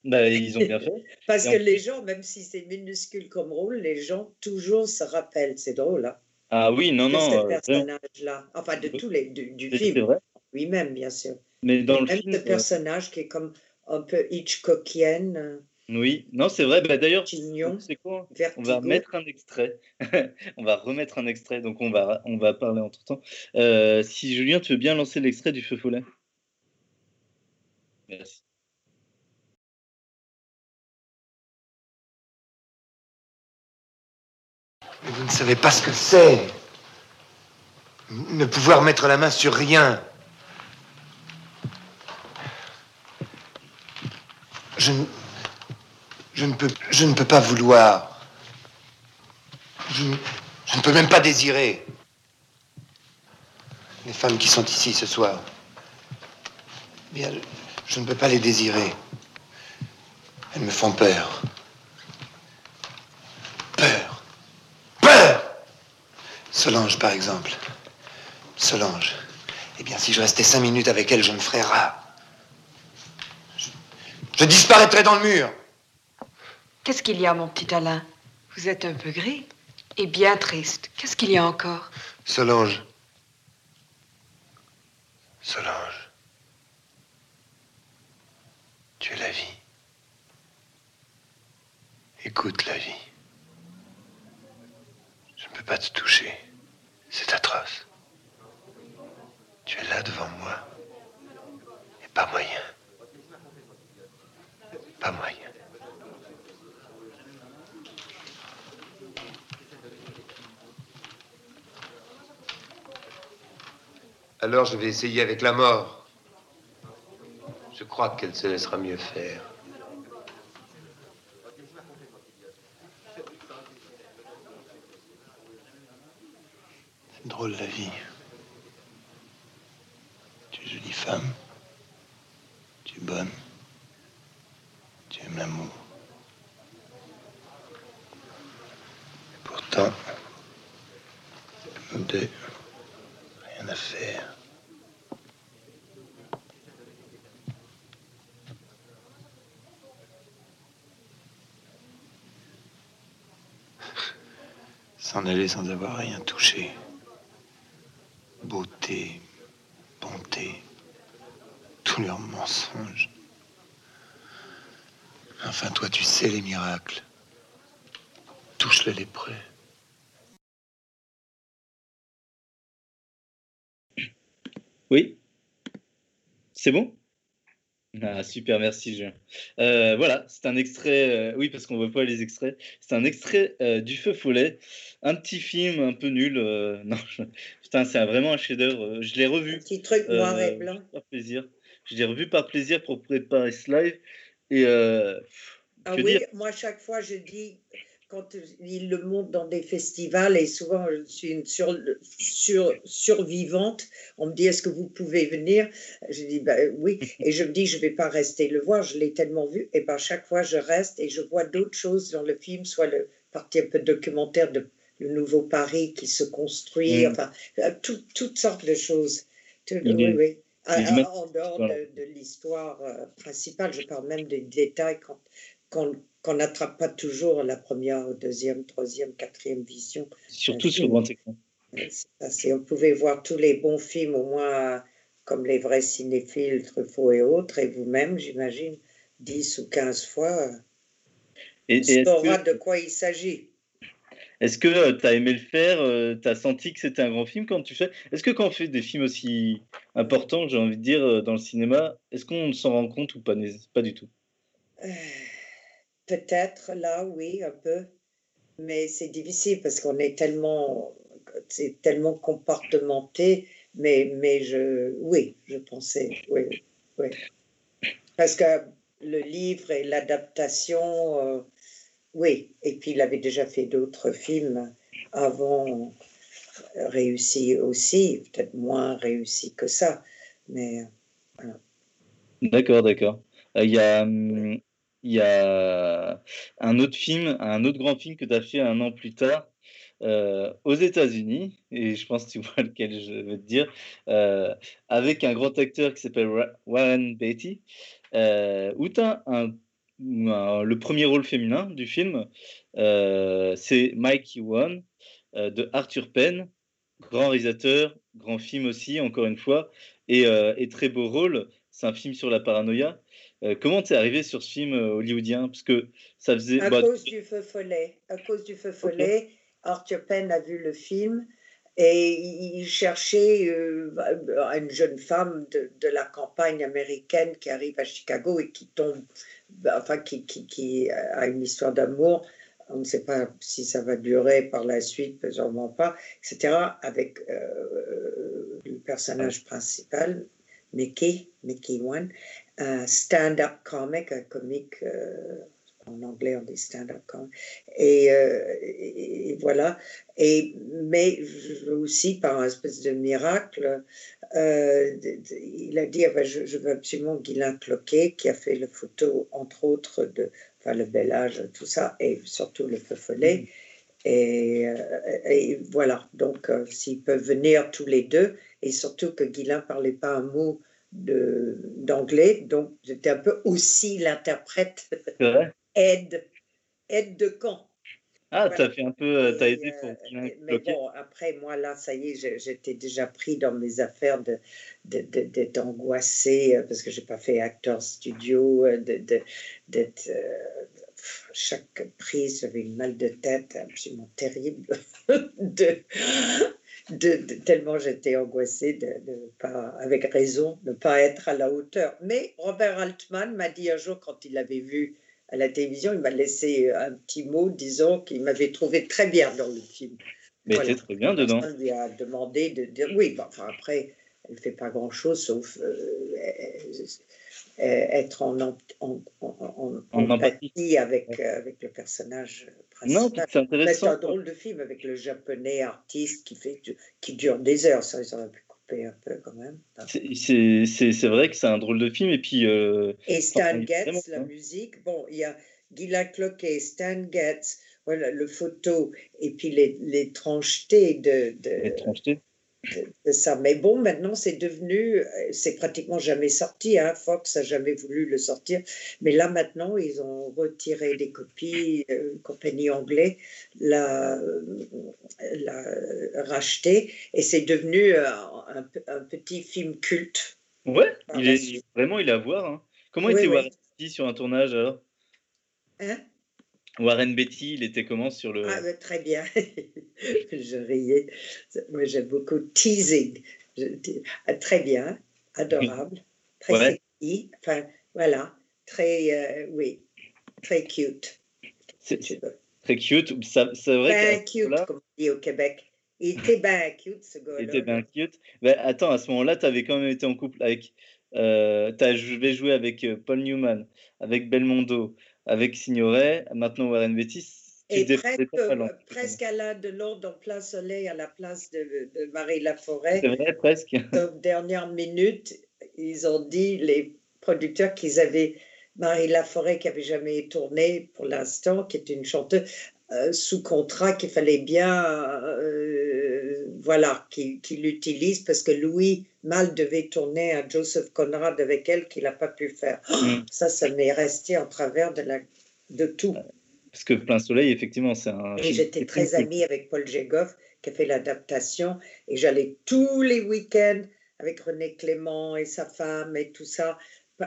bah, ils ont bien fait. Parce Et que les gens, même si c'est minuscule comme rôle, les gens toujours se rappellent. C'est drôle, hein, Ah oui, non, de non. ce euh, vraiment, personnage-là. Enfin, de tous les, du, film lui-même, bien sûr. Mais dans le Même film, ce euh, personnage qui est comme un peu Hitchcockienne, euh, oui, non, c'est vrai. Bah, D'ailleurs, Chignon, c'est quoi? On va mettre un extrait. on va remettre un extrait, donc on va, on va parler entre temps. Euh, si Julien, tu veux bien lancer l'extrait du feu follet? Merci. Mais vous ne savez pas ce que c'est. Ne pouvoir mettre la main sur rien. Je ne, je ne, peux, je ne peux pas vouloir. Je, ne- peux même pas désirer. Les femmes qui sont ici ce soir. Bien, je, je ne peux pas les désirer. Elles me font peur. Peur. Peur Solange, par exemple. Solange. Eh bien, si je restais cinq minutes avec elle, je me ferais rat. Je, disparaîtrais dans le mur. Qu'est-ce qu'il y a, mon petit Alain? Vous êtes un peu gris et bien triste. Qu'est-ce qu'il y a encore? Solange. Solange. Tu es la vie. Écoute la vie. Je ne peux pas te toucher. C'est atroce. Tu es là devant moi. Et pas moyen. Pas moyen. Alors je vais essayer avec la mort. Je crois qu'elle se laissera mieux faire. C'est drôle la vie. Tu es jolie femme. Tu es bonne l'amour. Pourtant, nous deux, rien à faire. S'en aller sans avoir rien touché. Beauté, bonté, tous leurs mensonges. Enfin, toi, tu sais les miracles. Touche le lépreux. Oui. C'est bon? Ah, super, merci Jean. Euh, voilà, c'est un extrait, euh, oui, parce qu'on voit pas les extraits. C'est un extrait euh, du Feu Follet, un petit film un peu nul. non, putain, c'est vraiment un chef-d'œuvre. Je l'ai revu. Un petit truc noir et blanc. Par plaisir. Je l'ai revu par plaisir pour préparer ce live. Et ah oui, moi, chaque fois, je dis, quand il le montre dans des festivals, et souvent je suis une sur, sur, survivante, on me dit est-ce que vous pouvez venir? Je dis ben, oui, et je me dis je ne vais pas rester le voir, je l'ai tellement vu, et ben chaque fois je reste et je vois d'autres choses dans le film, soit le partie un peu documentaire de le nouveau Paris qui se construit, mm. enfin euh, toutes sortes de choses. oui, oui. En dehors de, de l'histoire euh, principale, je parle même des détails quand, qu'on n'attrape pas toujours la première, deuxième, troisième, quatrième vision. Surtout sur grand écran. on pouvait voir tous les bons films, au moins comme les vrais cinéphiles, Truffaut et autres, et vous-même, j'imagine, 10 ou 15 fois, et, on saura de quoi il s'agit. Est-ce que euh, tu as aimé le faire euh, Tu as senti que c'était un grand film quand tu fais? Est-ce que quand on fait des films aussi importants, j'ai envie de dire, euh, dans le cinéma, est-ce qu'on s'en rend compte ou pas, pas du tout? Peut-être là, oui, un peu. Mais c'est difficile parce qu'on est tellement, c'est tellement comportementé. Mais, mais je, oui, je pensais, oui, oui. Parce que le livre et l'adaptation, euh, oui. Et puis il avait déjà fait d'autres films avant réussi aussi, peut-être moins réussi que ça. Mais voilà. D'accord, d'accord. Euh, il y a, il y a un autre film, un autre grand film que tu as fait un an plus tard euh, aux États-Unis, et je pense que tu vois lequel je veux te dire, euh, avec un grand acteur qui s'appelle Warren Beatty, euh, où tu as un, le premier rôle féminin du film, c'est Mike Ewan de Arthur Penn, grand réalisateur, grand film aussi, encore une fois, et, et très beau rôle. C'est un film sur la paranoïa. Euh, comment tu es arrivé sur ce film euh, hollywoodien? Parce que ça faisait. À bah, cause du feu follet. À cause du feu follet, Arthur Penn a vu le film et il cherchait euh, une jeune femme de, de, la campagne américaine qui arrive à Chicago et qui tombe, enfin, qui, qui, qui a une histoire d'amour. On ne sait pas si ça va durer par la suite, sûrement pas, etc. Avec le personnage principal, Mickey, Mickey One, un stand-up comic, un comique, euh, en anglais on dit stand-up comic, et, euh, et, voilà. Et, mais aussi par un espèce de miracle, euh, il a dit ah ben, je, veux absolument Guylain Cloquet, qui a fait le photo, entre autres, de enfin, le bel âge, tout ça, et surtout le feu follet. Mm. Et, et, voilà, donc s'ils peuvent venir tous les deux, et surtout que Guylain parlait pas un mot d'anglais, donc j'étais un peu aussi l'interprète aide, aide de camp. Ah, tu as fait un peu, euh, tu as aidé pour. Euh, mais bon, après, moi, là, ça y est, j'étais déjà pris dans mes affaires d'être de, de, angoissé euh, parce que j'ai pas fait acteur studio, d'être. chaque prise, j'avais une mal de tête absolument terrible. de, de, tellement j'étais angoissée de, de, pas, avec raison, de ne pas être à la hauteur. Mais Robert Altman m'a dit un jour, quand il l'avait vu à la télévision, il m'a laissé un petit mot disant qu'il m'avait trouvé très bien dans le film. Mais voilà. très bien dedans. Il lui a demandé de dire oui. enfin, après, elle ne fait pas grand-chose sauf euh, être en, en, en, en empathie avec, euh, avec le personnage intéressant. C'est un drôle de film avec le japonais artiste qui, fait, qui dure des heures. Ça, ils auraient pu un peu quand même. C'est vrai que c'est un drôle de film. Et puis. Euh, et Stan Getz, la musique. Bon, il y a Gila Cloquet, Stan Getz, voilà, le photo, et puis les, les tranchetés de. de les tranchetés Ça. Mais bon, maintenant, c'est devenu, euh, c'est pratiquement jamais sorti. Hein. Fox a jamais voulu le sortir. Mais là, maintenant, ils ont retiré des copies. Euh, une compagnie anglaise l'a, l'a racheté. Et c'est devenu euh, un, un petit film culte. Ouais, il est vraiment, il est à voir. hein. Comment Oui, était oui. Warren sur un tournage alors? Hein? Warren Beatty, il était comment sur le. Ah, très bien. je riais. Moi, j'aime beaucoup teasing. Je ah, très bien, adorable, très Ouais. sexy. Enfin, voilà, très, euh, oui, très cute. C'est très cute. C'est vrai Ben qu'à ce cute, moment-là, comme on dit au Québec. Il était ben cute, ce il gars-là. était bien cute. Ben, attends, à ce moment-là, tu avais quand même été en couple avec. Euh, tu avais joué avec euh, Paul Newman, avec Belmondo, avec Signoret, maintenant Warren Beatty. Tu Et presque, presque à la de l'ordre en plein soleil à la place de, de Marie Laforêt. C'est vrai, presque. Donc, dernière minute, ils ont dit, les producteurs, qu'ils avaient Marie Laforêt, qui avait jamais tourné pour l'instant, qui est une chanteuse, euh, sous contrat, qu'il fallait bien, euh, voilà, qu'il qu'il l'utilise, parce que Louis Mal devait tourner un Joseph Conrad avec elle, qu'il n'a pas pu faire. Mm. ça, ça m'est resté en travers de, la, de tout. Parce que Plein Soleil, effectivement, c'est un. Et j'étais qui très amie avec Paul Jégoff, qui a fait l'adaptation. Et j'allais tous les week-ends avec René Clément et sa femme et tout ça.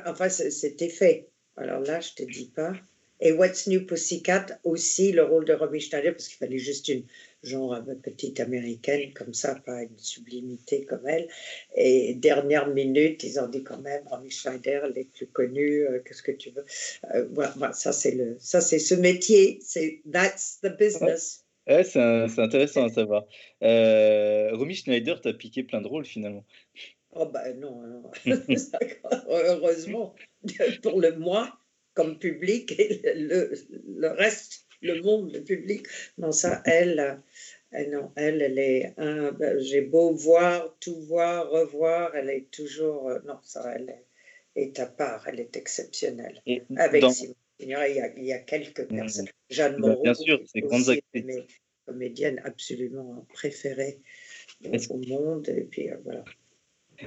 Enfin, c'était fait. Alors là, je te dis pas. Et What's New Pussycat aussi, le rôle de Romy Schneider, parce qu'il fallait juste une genre une petite américaine comme ça, pas une sublimité comme elle. Et dernière minute, ils ont dit quand même, Romy Schneider, elle est plus connue, euh, qu'est-ce que tu veux. Euh, voilà, voilà, ça c'est le, ça c'est ce métier, c'est that's the business. Ouais, c'est un- c'est intéressant à savoir. Euh, Romy Schneider t'a piqué plein de rôles finalement. Oh ben non, non. heureusement pour le moi comme public et le, le reste, le monde, le public. Non, ça, elle, euh, elle, non, elle, elle est, un- ben, j'ai beau voir, tout voir, revoir, elle est toujours, euh, non, ça, elle est, est à part, elle est exceptionnelle. Et Avec dans- Signoret, il y a, il y a quelques Mm. personnes. Jeanne Bah, Moreau, bien sûr, c'est actrices. mes comédiennes absolument préférées au monde. Et puis euh, voilà.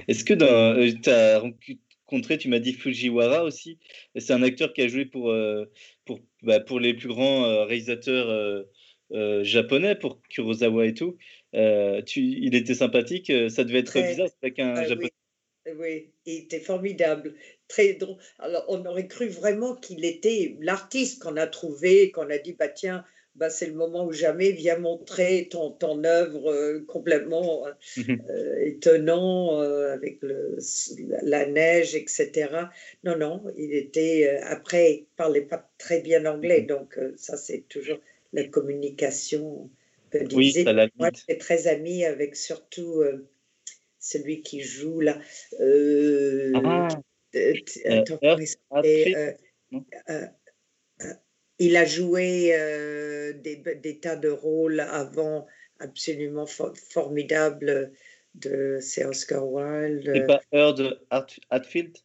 Est-ce que tu as rencontré, tu m'as dit Fujiwara aussi, c'est un acteur qui a joué pour, euh, pour, bah, pour les plus grands euh, réalisateurs euh, euh, japonais, pour Kurosawa et tout. Tu, il était sympathique, ça devait être bizarre avec un Ah japonais. oui, oui, il était formidable, très drôle. Alors, on aurait cru vraiment qu'il était l'artiste qu'on a trouvé, qu'on a dit, bah tiens, bah, c'est le moment ou jamais, viens montrer ton, ton œuvre euh, complètement euh, euh, étonnant euh, avec le, la neige, etc. Non, non, il était, après, il parlait pas très bien anglais, donc euh, ça, c'est toujours la communication. Oui, disait. ça Moi, j'étais très amie avec surtout celui qui joue là. Ah, attends, il a joué euh, des, des tas de rôles avant absolument fo- formidables de c'est Oscar Wilde. c'est pas Heard Hatfield?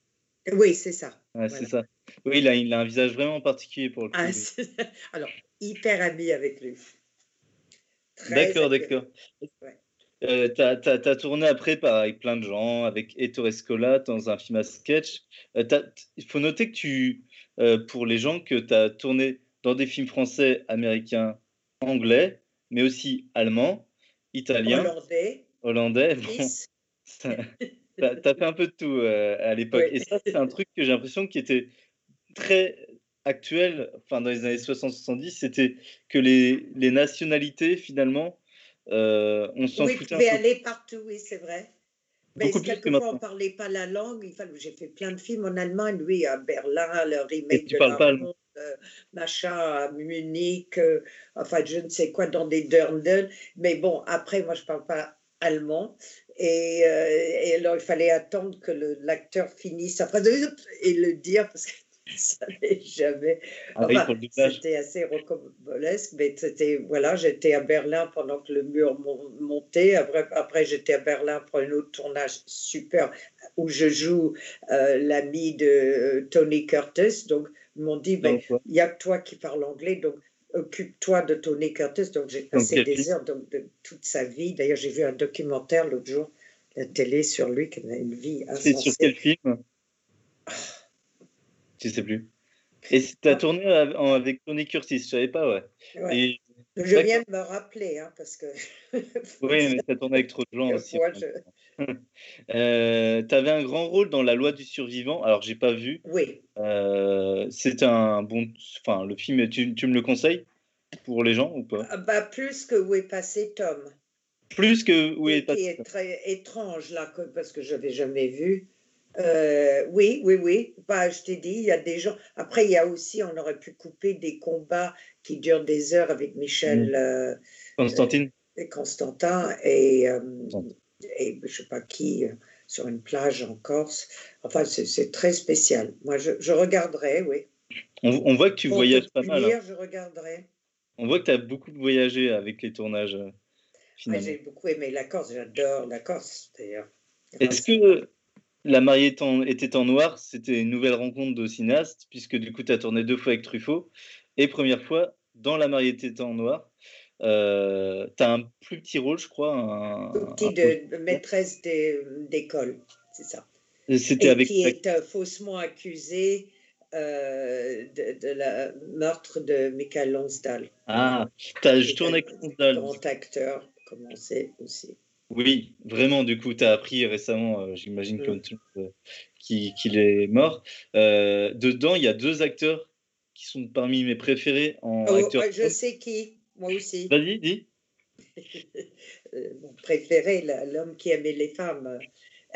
Oui, c'est ça. Ouais, Voilà. c'est ça. Oui, il a, il a un visage vraiment particulier pour le coup. Ah, alors, hyper ami avec lui. D'accord, d'accord. Ouais. Euh, t'as- t'as tourné après avec plein de gens, avec Ettore Scola dans un film à sketch. Euh, Il faut noter que tu, euh, pour les gens, que tu as tourné dans des films français, américains, anglais, mais aussi allemands, italiens, Hollandais, hollandais. Bon, t'as, fait un peu de tout euh, à l'époque. Oui. Et ça, c'est un truc que j'ai l'impression qui était très actuel, enfin dans les années 60-70, c'était que les, les nationalités, finalement, euh, on s'en Oui, foutait un pouvez peu. aller partout, oui, c'est vrai. Mais quelquefois, on ne parlait pas la langue. J'ai fait plein de films en Allemagne, oui, à Berlin, le remake de parles La pas euh, machin, à Munich, euh, enfin, je ne sais quoi, dans des Dirndl. Mais bon, après, moi, je ne parle pas allemand. Et, euh, et alors, il fallait attendre que l'acteur finisse sa phrase et le dire parce que ça n'est jamais. Ah Enfin, c'était assez rocambolesque, mais c'était, voilà, j'étais à Berlin pendant que le mur mon- montait. Après, après j'étais à Berlin pour un autre tournage super où je joue euh, l'ami de euh, Tony Curtis. Donc, ils m'ont dit, ben, Donc, il n'y a que toi qui parles anglais, donc Occupe-toi de Tony Curtis. Donc, j'ai passé des heures de, toute sa vie. D'ailleurs, j'ai vu un documentaire l'autre jour, la télé, sur lui, qui a une vie C'est sur quel film? Je sais plus. Et tu as tourné avec Tony Curtis, je savais pas, ouais. je viens de me rappeler, hein, parce que. oui, mais tourné avec trop de gens aussi. euh, tu avais un grand rôle dans La loi du survivant. Alors, j'ai pas vu. Oui. Euh, c'est un bon. Enfin, le film, tu, tu, me le conseilles pour les gens ou pas? Ah, bah, Plus que Où est passé Tom. Plus que Où est passé Qui est très étrange, là, parce que je n'avais jamais vu. Euh, oui, oui, oui. Bah, je t'ai dit, il y a des gens. Après, il y a aussi, on aurait pu couper des combats qui durent des heures avec Michel. Mmh. Euh, Constantine. et Constantin et, et je sais pas qui sur une plage en Corse. Enfin, c'est très spécial. Moi, je, je regarderai, oui. On, voit que tu voyages pas mal. Hein. Je regarderai. On voit que tu as beaucoup voyagé avec les tournages. J'ai beaucoup aimé la Corse, j'adore la Corse d'ailleurs. Est-ce que La mariée était en noir, c'était une nouvelle rencontre de cinéaste, puisque du coup tu as tourné deux fois avec Truffaut, et première fois dans La mariée était en noir. Euh, tu as un plus petit rôle, je crois. Un, petit de, maîtresse d'école, c'est ça. C'était avec. Qui est euh, faussement accusée euh, de, la meurtre de Michael Lonsdal. Ah, je tourne avec Lonsdal. Grand acteur, comme on sait aussi. Oui, vraiment, du coup, tu as appris récemment, euh, j'imagine, mm. comme tout, qu'il est mort. dedans, il y a deux acteurs qui sont parmi mes préférés en oh, acteurs. Je sais qui. Moi aussi. Vas-y, dis. Euh, mon préféré, l'homme qui aimait les femmes,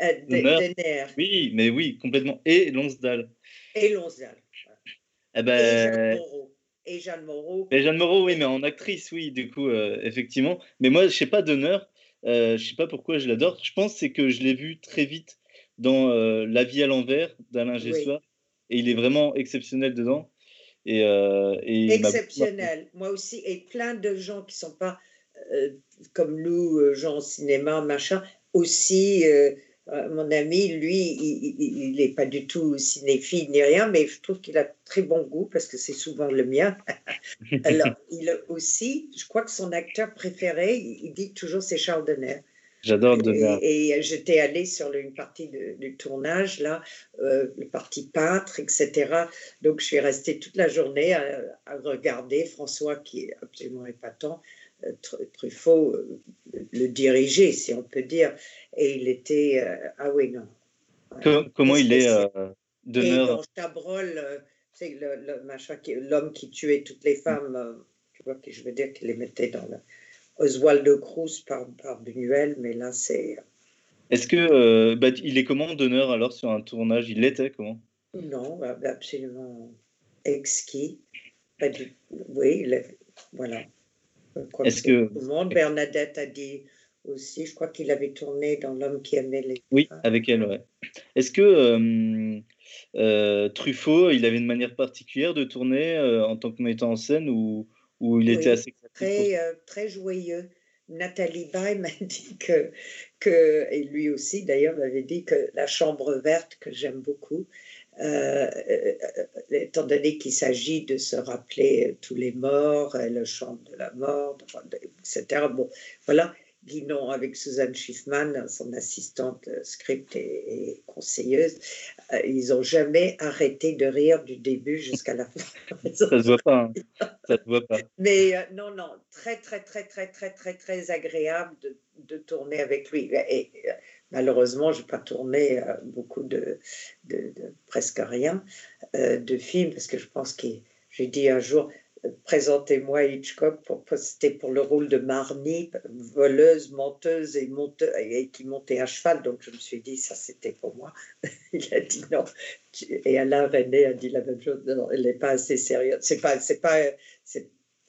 euh, Denner. Oui, mais oui, complètement. Et Lonsdal. Et Lonsdal. Eh ben... Et Jeanne Moreau. Et Jeanne Moreau. Et Jeanne Moreau, oui, mais en actrice, oui, du coup, euh, effectivement. Mais moi, je sais pas d'honneur. Euh, je sais pas pourquoi je l'adore. Je pense c'est que je l'ai vu très vite dans La vie à l'envers d'Alain Gessois. Et il est vraiment exceptionnel dedans. Et, euh, Exceptionnel. Moi aussi, et plein de gens qui sont pas euh, comme nous, euh, gens cinéma, machin, aussi. Mon ami, lui, il n'est pas du tout cinéphile ni rien, mais je trouve qu'il a très bon goût parce que c'est souvent le mien. Alors, il aussi, je crois que son acteur préféré, il dit toujours c'est Charles Denner. J'adore de Et, et j'étais allée sur une partie du tournage, là, euh, le parti peintre, etc. Donc je suis restée toute la journée à, regarder François, qui est absolument épatant, euh, Truffaut, euh, le diriger, si on peut dire. Et il était. ah oui, non. comment il est demeure... Chabrol, c'est l'homme qui tuait toutes les femmes, tu vois, que je veux dire, qu'il les mettait dans le Oswaldo Cruz par, par Buñuel, mais là, c'est. Est-ce que euh, bah, il est comment donneur alors sur un tournage? Il l'était comment? Non, bah, absolument exquis. Oui, voilà. Est-ce que tout le monde, Bernadette a dit aussi, je crois qu'il avait tourné dans L'homme qui aimait les. Oui, avec elle, ouais. Est-ce que euh, euh, Truffaut, il avait une manière particulière de tourner en tant que metteur en scène ou, ou il était assez très, euh, très joyeux. Nathalie Bay m'a dit que, que, et lui aussi d'ailleurs m'avait dit que la chambre verte, que j'aime beaucoup, euh, euh, étant donné qu'il s'agit de se rappeler tous les morts, le chant de la mort, etc. Bon, voilà, Guinon avec Suzanne Schiffman, son assistante script et, conseilleuse, euh, ils n'ont jamais arrêté de rire du début jusqu'à la fin. Ça se voit pas. Hein. Ça se voit pas. Mais euh, non, non, très, très, très, très, très, très, très agréable de, de tourner avec lui. Et, euh, malheureusement, je n'ai pas tourné beaucoup de, presque rien de films parce que je pense que j'ai dit un jour, présentez-moi Hitchcock pour c'était pour le rôle de Marnie, voleuse, menteuse et, qui montait à cheval. Donc je me suis dit, ça c'était pour moi. Il a dit non. Et Alain René a dit la même chose. Non, elle n'est pas assez sérieuse. C'est pas, c'est pas,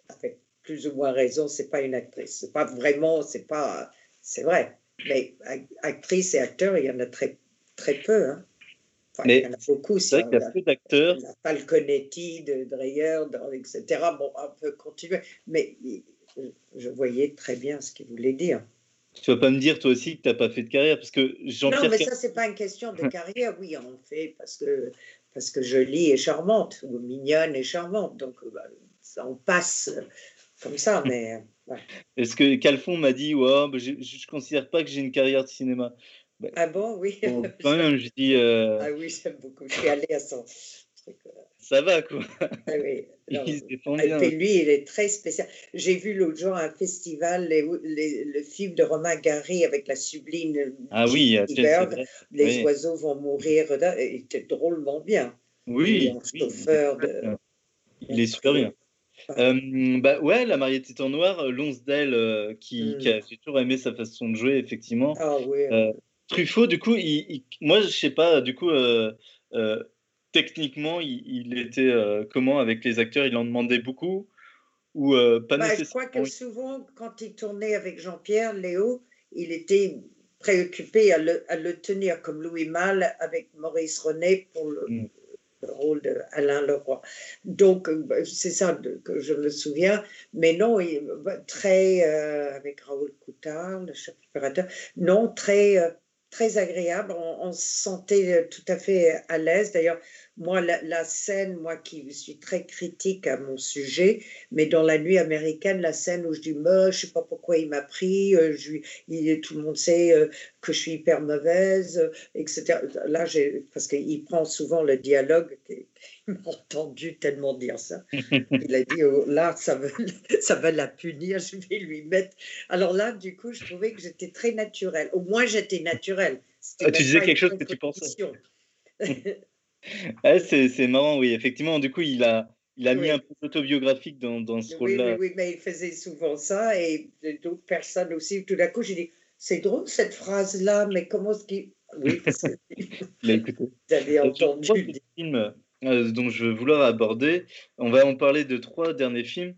avec plus ou moins raison, c'est pas une actrice. C'est pas vraiment, c'est pas, c'est vrai. Mais actrice et acteur, il y en a très, très peu. Hein mais il y en a beaucoup. C'est vrai qu'il y a peu d'acteurs. Falconetti, de Dreyer, etc. Bon, on peut continuer. Mais je voyais très bien ce qu'il voulait dire. Tu vas pas me dire toi aussi que tu n'as pas fait de carrière parce que Non, mais ça c'est pas une question de carrière. Oui, on fait parce que parce que jolie et charmante ou mignonne et charmante. Donc bah, on passe comme ça, mais. Est-ce que Calfon m'a dit, ouais, bah, je ne considère pas que j'ai une carrière de cinéma. Ah bon, oui. Bon, quand même, je dis, euh, Ah oui, j'aime beaucoup. Je suis allée à son truc. euh, ça va quoi. Ah oui. Non, Il se défend Et bien. puis lui, il est très spécial. J'ai vu l'autre jour à un festival les- les- le film de Romain Gary avec la sublime Ah oui. Chelsea Bird. Les Oui. oiseaux vont mourir. et Il était drôlement bien. Oui, oui, chauffeur de- il est super bien. Euh, bah ouais, la mariette en noir, euh, Lonsdale, euh, qui, Mm. qui a j'ai toujours aimé sa façon de jouer, effectivement. Ah oui. Euh, Truffaut, du coup, il, il- moi, je sais pas, du coup, techniquement, il, il était comment avec les acteurs Il en demandait beaucoup ou pas Bah, je nécessairement crois que souvent, quand il tournait avec Jean-Pierre, Léo, il était préoccupé à le, à le tenir comme Louis Malle avec Maurice René pour le, Mm. Le rôle d'Alain Leroy. Donc, euh, c'est ça que je me souviens. Mais non, bah, très, euh, avec Raoul Coutard, le chef opérateur, non, très, euh, très agréable. On, on se sentait euh, tout à fait à l'aise. D'ailleurs, moi, la, la scène, moi qui suis très critique à mon sujet, mais dans la nuit américaine, la scène où je dis, moi, je sais pas pourquoi il m'a pris, euh, je, il, tout le monde sait euh, que je suis hyper mauvaise, euh, etc. Là, j'ai, parce qu'il prend souvent le dialogue, il m'a entendu tellement dire ça. Il a dit, oh, là, ça va, ça va la punir, je vais lui mettre. Alors là, du coup, je trouvais que j'étais très naturelle. Au moins, j'étais naturelle. C'était Ah, tu disais quelque chose que tu pensais. Ouais, c'est marrant, oui. Effectivement, du coup, il a, il a mis un peu d'autobiographique dans, dans ce Oui, rôle-là. oui, mais il faisait souvent ça et d'autres personnes aussi. Tout d'un coup, j'ai dit, c'est drôle cette phrase-là, mais comment est-ce qu'il... Oui, parce que vous avez entendu. des films euh, dont je vais vouloir aborder, on va en parler de trois derniers films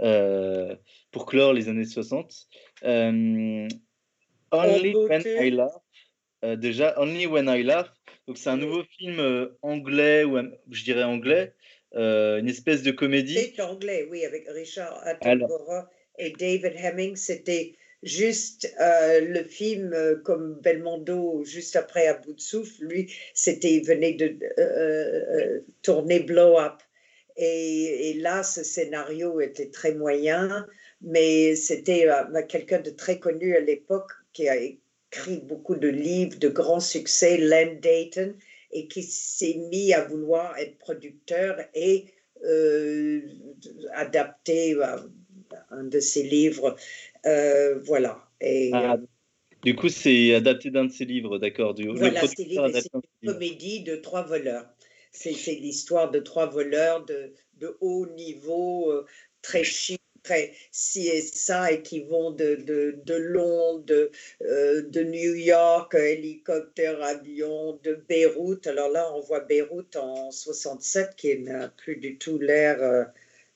euh, pour clore les années 60. Euh, Only When. I Laugh. euh, déjà, Only When I Laugh. Donc, c'est un nouveau film euh, anglais, ou je dirais anglais, euh, une espèce de comédie. C'est anglais, oui, avec Richard Attenborough et David Hemming. C'était juste euh, le film comme Belmondo, juste après À bout de souffle. Lui, c'était, il venait de tourner Blow Up. Et, et là, ce scénario était très moyen, mais c'était euh, quelqu'un de très connu à l'époque qui a écrit beaucoup de livres de grands succès, Len Dayton, et qui s'est mis à vouloir être producteur et euh, adapter un de ses livres. Euh, voilà. Et Ah, euh, du coup, c'est adapté d'un de ses livres, d'accord. voilà, c'est une comédie de trois voleurs. C'est c'est l'histoire de trois voleurs de, de haut niveau, euh, très chic, très ci et ça, et qui vont de, de, de Londres, de, euh, de New York, hélicoptère, avion, de Beyrouth. Alors là, on voit Beyrouth en 67, qui n'a plus du tout l'air, euh,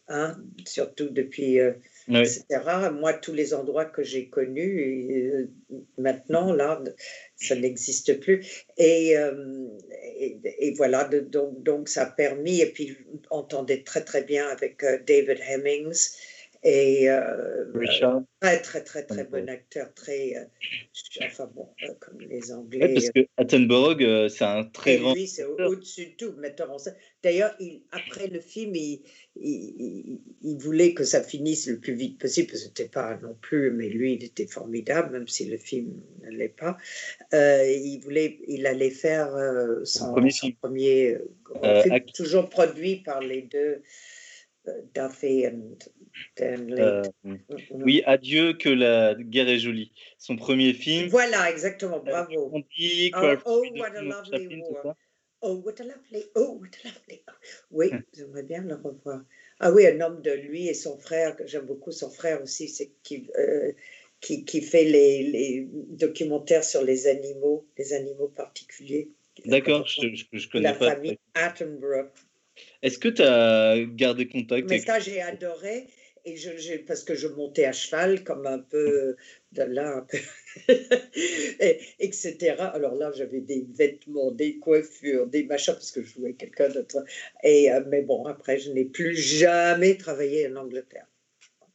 hein, surtout depuis... euh, Oui. etc. Moi, tous les endroits que j'ai connus, euh, maintenant, là, ça n'existe plus. Et, et, et voilà, donc, donc ça a permis, et puis on entendait très très bien avec David Hemmings, et euh, Richard. très très très très Ouais. bon acteur, très, euh, enfin bon, euh, comme les Ouais, Anglais. parce que Attenborough, c'est un très grand. lui, c'est au-dessus de tout, metteur en scène. D'ailleurs, il- après le film, il, il- il- voulait que ça finisse le plus vite possible, parce que c'était pas non plus, mais lui, il était formidable, même si le film ne l'est pas. Euh, il voulait, il allait faire son, premier son premier film, toujours produit par les deux, euh, Duffy et Stanley. Euh, oui, Adieu que la guerre est jolie. Son premier film. Voilà, exactement, bravo. On dit Oh, oh, what a lovely war. Oh, what a lovely, oh, what a lovely. Oui, j'aimerais bien le revoir. Ah oui, un homme de lui et son frère, que j'aime beaucoup, son frère aussi, c'est qui, euh, qui, qui fait les, les documentaires sur les animaux, les animaux particuliers. D'accord, je, je connais La pas. famille Attenborough. Est-ce que tu as gardé contact Mais avec ça, j'ai adoré. Et je, parce que je montais à cheval comme un peu de là, un peu, et, etc. Alors là, j'avais des vêtements, des coiffures, des machins, parce que je jouais quelqu'un d'autre. Et, euh, mais bon, après, je n'ai plus jamais travaillé en Angleterre.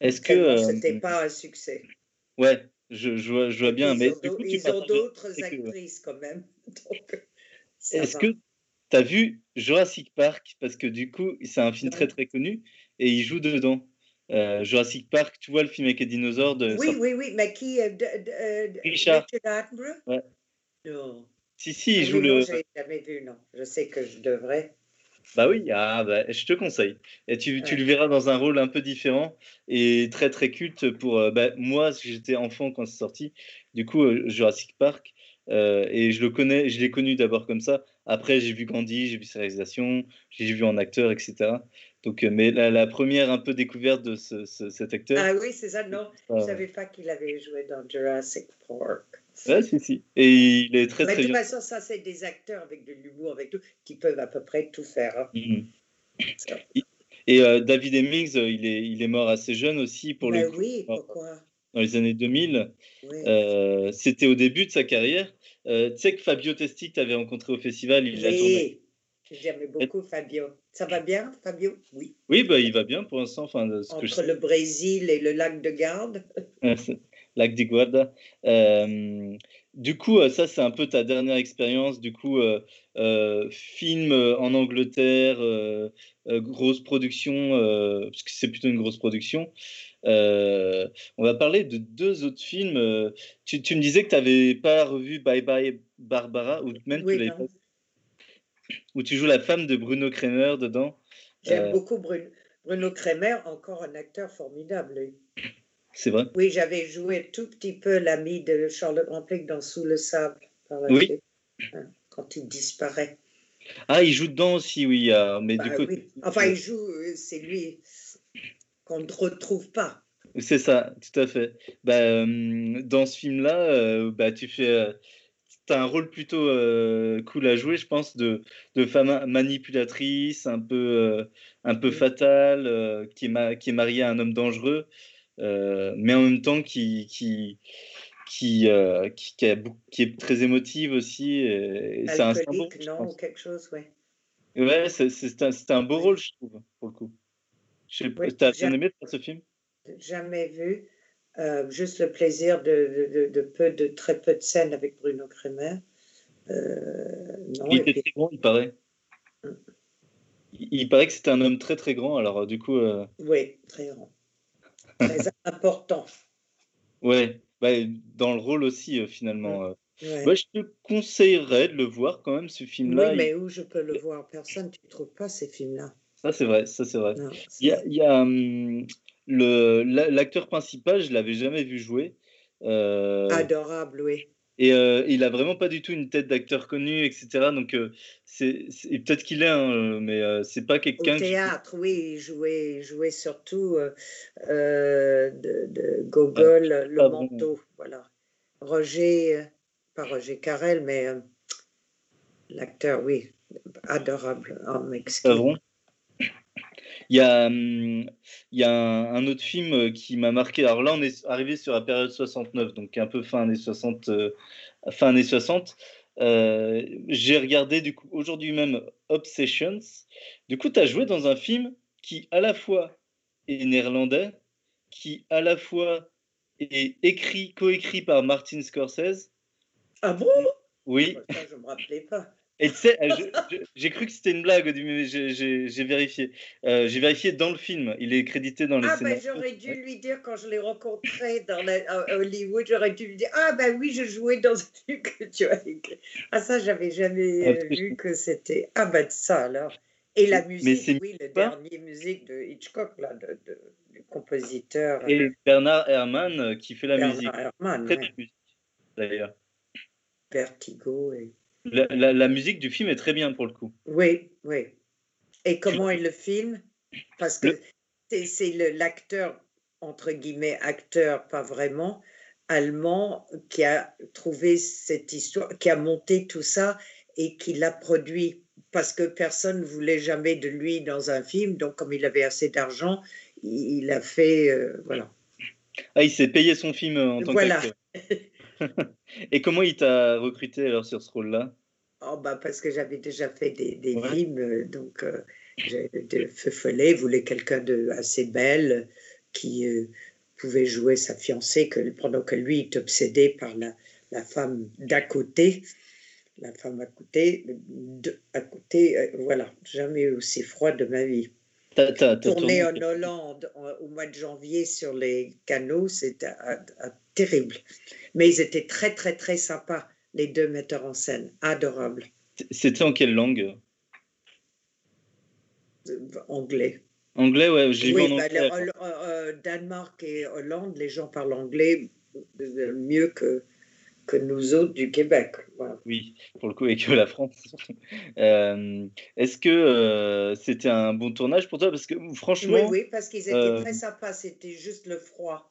Est-ce que. Euh, C'était pas un succès. Ouais, je, je, vois, je vois bien. ils mais ont, du d'au- coup, tu ils ont d'autres que- actrices quand même. Est-ce que T'as vu Jurassic Park? Parce que du coup, c'est un film très très connu et il joue dedans. Euh, Jurassic Park, tu vois le film avec les dinosaures de. Oui, oui, oui, mais qui euh, de, de, euh, Richard. Richard Attenborough? Ouais. Non. Si, si, il Ah joue oui, non, le. je jamais vu, non. Je sais que je devrais. Bah oui, ah, bah, je te conseille. Et tu, tu le verras dans un rôle un peu différent et très très culte pour euh, bah, moi. J'étais enfant quand c'est sorti. Du coup, Jurassic Park. euh, et je le connais, je l'ai connu d'abord comme ça. Après, j'ai vu Gandhi, j'ai vu sa réalisation, j'ai vu en acteur, etc. Donc, euh, mais la, la première un peu découverte de ce- ce- cet acteur. Ah oui, c'est ça, non. Je ne savais pas qu'il avait joué dans Jurassic Park. ouais, si, si. Et il est très Mais de très toute bien. façon, ça, c'est des acteurs avec de l'humour, avec tout, qui peuvent à peu près tout faire. hein. Mhm. Ça. Et euh, David Hemmings, euh, il est, il est mort assez jeune aussi pour Mais le coup, oui, euh, pourquoi? Dans les années 2000. Oui. Euh, C'était au début de sa carrière. Euh, tu sais que Fabio Testi, que tu avais rencontré au festival, il a tourné. Oui, j'aimais beaucoup Fabio. Ça va bien, Fabio? Oui. Oui, bah, il va bien pour l'instant. Enfin, de je Entre le Brésil et le lac de Garde. Lac di Guarda. Euh, du coup, ça, c'est un peu ta dernière expérience. Du coup, euh, film en Angleterre, grosse production, parce que c'est plutôt une grosse production. Euh, on va parler de deux autres films. Euh, tu, tu me disais que tu n'avais pas revu Bye Bye Barbara, ou même tu Oui, l'avais non. pas où tu joues la femme de Bruno Kremer dedans. J'aime Euh, beaucoup Bruno, Bruno Kremer, encore un acteur formidable. C'est vrai. Oui, j'avais joué tout petit peu l'ami de Charlotte Rampling dans Sous le sable par la Oui. hein, quand il disparaît. Ah, il joue dedans aussi, oui. Mais Bah du coup, oui. Enfin, il joue, c'est lui qu'on ne retrouve pas. c'est ça, tout à fait. Bah, euh, dans ce film-là, euh, bah, tu fais, euh, as un rôle plutôt euh, cool à jouer, je pense, de, de femme manipulatrice, un peu, euh, un peu Mm. fatale, qui, est ma- qui est mariée à un homme dangereux, mais en même temps qui, qui, qui, qui, qui a qui est très émotive aussi. Et, et c'est un symbole, non, quelque chose, oui. Ouais, c'est un, un beau rôle, je trouve, pour le coup. Oui, T'as bien aimé ce film? Jamais vu. Euh, juste le plaisir de, de, de- de peu, de très peu de scènes avec Bruno Kremer. Euh, non, Il était puis- très grand, il paraît. Il, il paraît que c'était un homme très très grand, alors euh, du coup, euh, oui, très grand. Très important. ouais, bah, dans le rôle aussi, finalement. euh. Ouais. Ouais, je te conseillerais de le voir quand même, ce oui, film-là. Il- mais où je peux le voir Personne, tu ne trouves pas ces films-là? Ça, c'est vrai, ça, c'est vrai. Il y a, c'est- il y a, hum, le, la- l'acteur principal, je l'avais jamais vu jouer. euh, Adorable, oui. Et euh, il a vraiment pas du tout une tête d'acteur connu, etc. Donc, euh, c'est, peut-être qu'il est, hein, mais c'est pas Au quelqu'un que je- théâtre, oui, il jouait, surtout de, de Gogol, le pas bon. manteau, voilà. Roger, pas Roger Carrel, mais l'acteur, oui, adorable, en Mexique. Savron. Il y a, hum, il y a un, un autre film euh, qui m'a marqué. Alors là, on est arrivé sur la période 69, donc un peu fin années 60. euh, fin années 60. Euh, j'ai regardé du coup aujourd'hui même Obsessions. Du coup, tu as joué dans un film qui à la fois est néerlandais, qui à la fois est écrit, coécrit par Martin Scorsese. Ah bon? Oui, Ça, je me rappelais pas. Et tu sais, euh, j'ai cru que c'était une blague mais j'ai- vérifié. Euh, j'ai vérifié dans le film. Il est crédité dans les Ah ben j'aurais dû lui dire quand je l'ai rencontré dans la- à Hollywood, j'aurais dû lui dire ah ben oui je jouais dans un film que tu as écrit. Ah ça j'avais jamais Ah, euh, que vu que c'était ah ben ça alors. Et la musique, oui, le pas- dernier musique de Hitchcock là, de, de- du compositeur Et Bernard Herrmann euh, qui fait la Bernard musique. Herrmann, Très ouais, belle musique, d'ailleurs. Vertigo. Et... La, la- la musique du film est très bien pour le coup. Oui, oui. Et comment est le film Parce que Le- c'est- l'acteur, entre guillemets, acteur, pas vraiment, allemand, qui a trouvé cette histoire, qui a monté tout ça et qui l'a produit. Parce que personne ne voulait jamais de lui dans un film, donc comme il avait assez d'argent, il, il a fait. euh, voilà. Ah, il s'est payé son film en tant Voilà. qu'acteur. Et comment il t'a recruté alors sur ce rôle-là? Oh, bah, parce que j'avais déjà fait des, des Ouais. films, euh, donc euh, de Feu Follet voulait quelqu'un de assez belle qui euh, pouvait jouer sa fiancée que, pendant que lui est obsédé par la, la femme d'à côté. la femme à côté, de- à côté, euh, voilà, jamais eu aussi froid de ma vie. Tourné- en Hollande au mois de janvier sur les canaux, c'était terrible. Mais ils étaient très, très, très sympas, les deux metteurs en scène, adorables, C'était en quelle langue? Euh, anglais. Anglais, ouais, j'ai vu Oui, en bah, anglais. le- euh, euh, Danemark et Hollande, les gens parlent anglais mieux que, que nous autres du Québec. Voilà. Oui, pour le coup, et que la France. Euh, Est-ce que euh, c'était un bon tournage pour toi? Parce que Oui, franchement, oui, parce qu'ils étaient euh, très sympas, c'était juste le froid.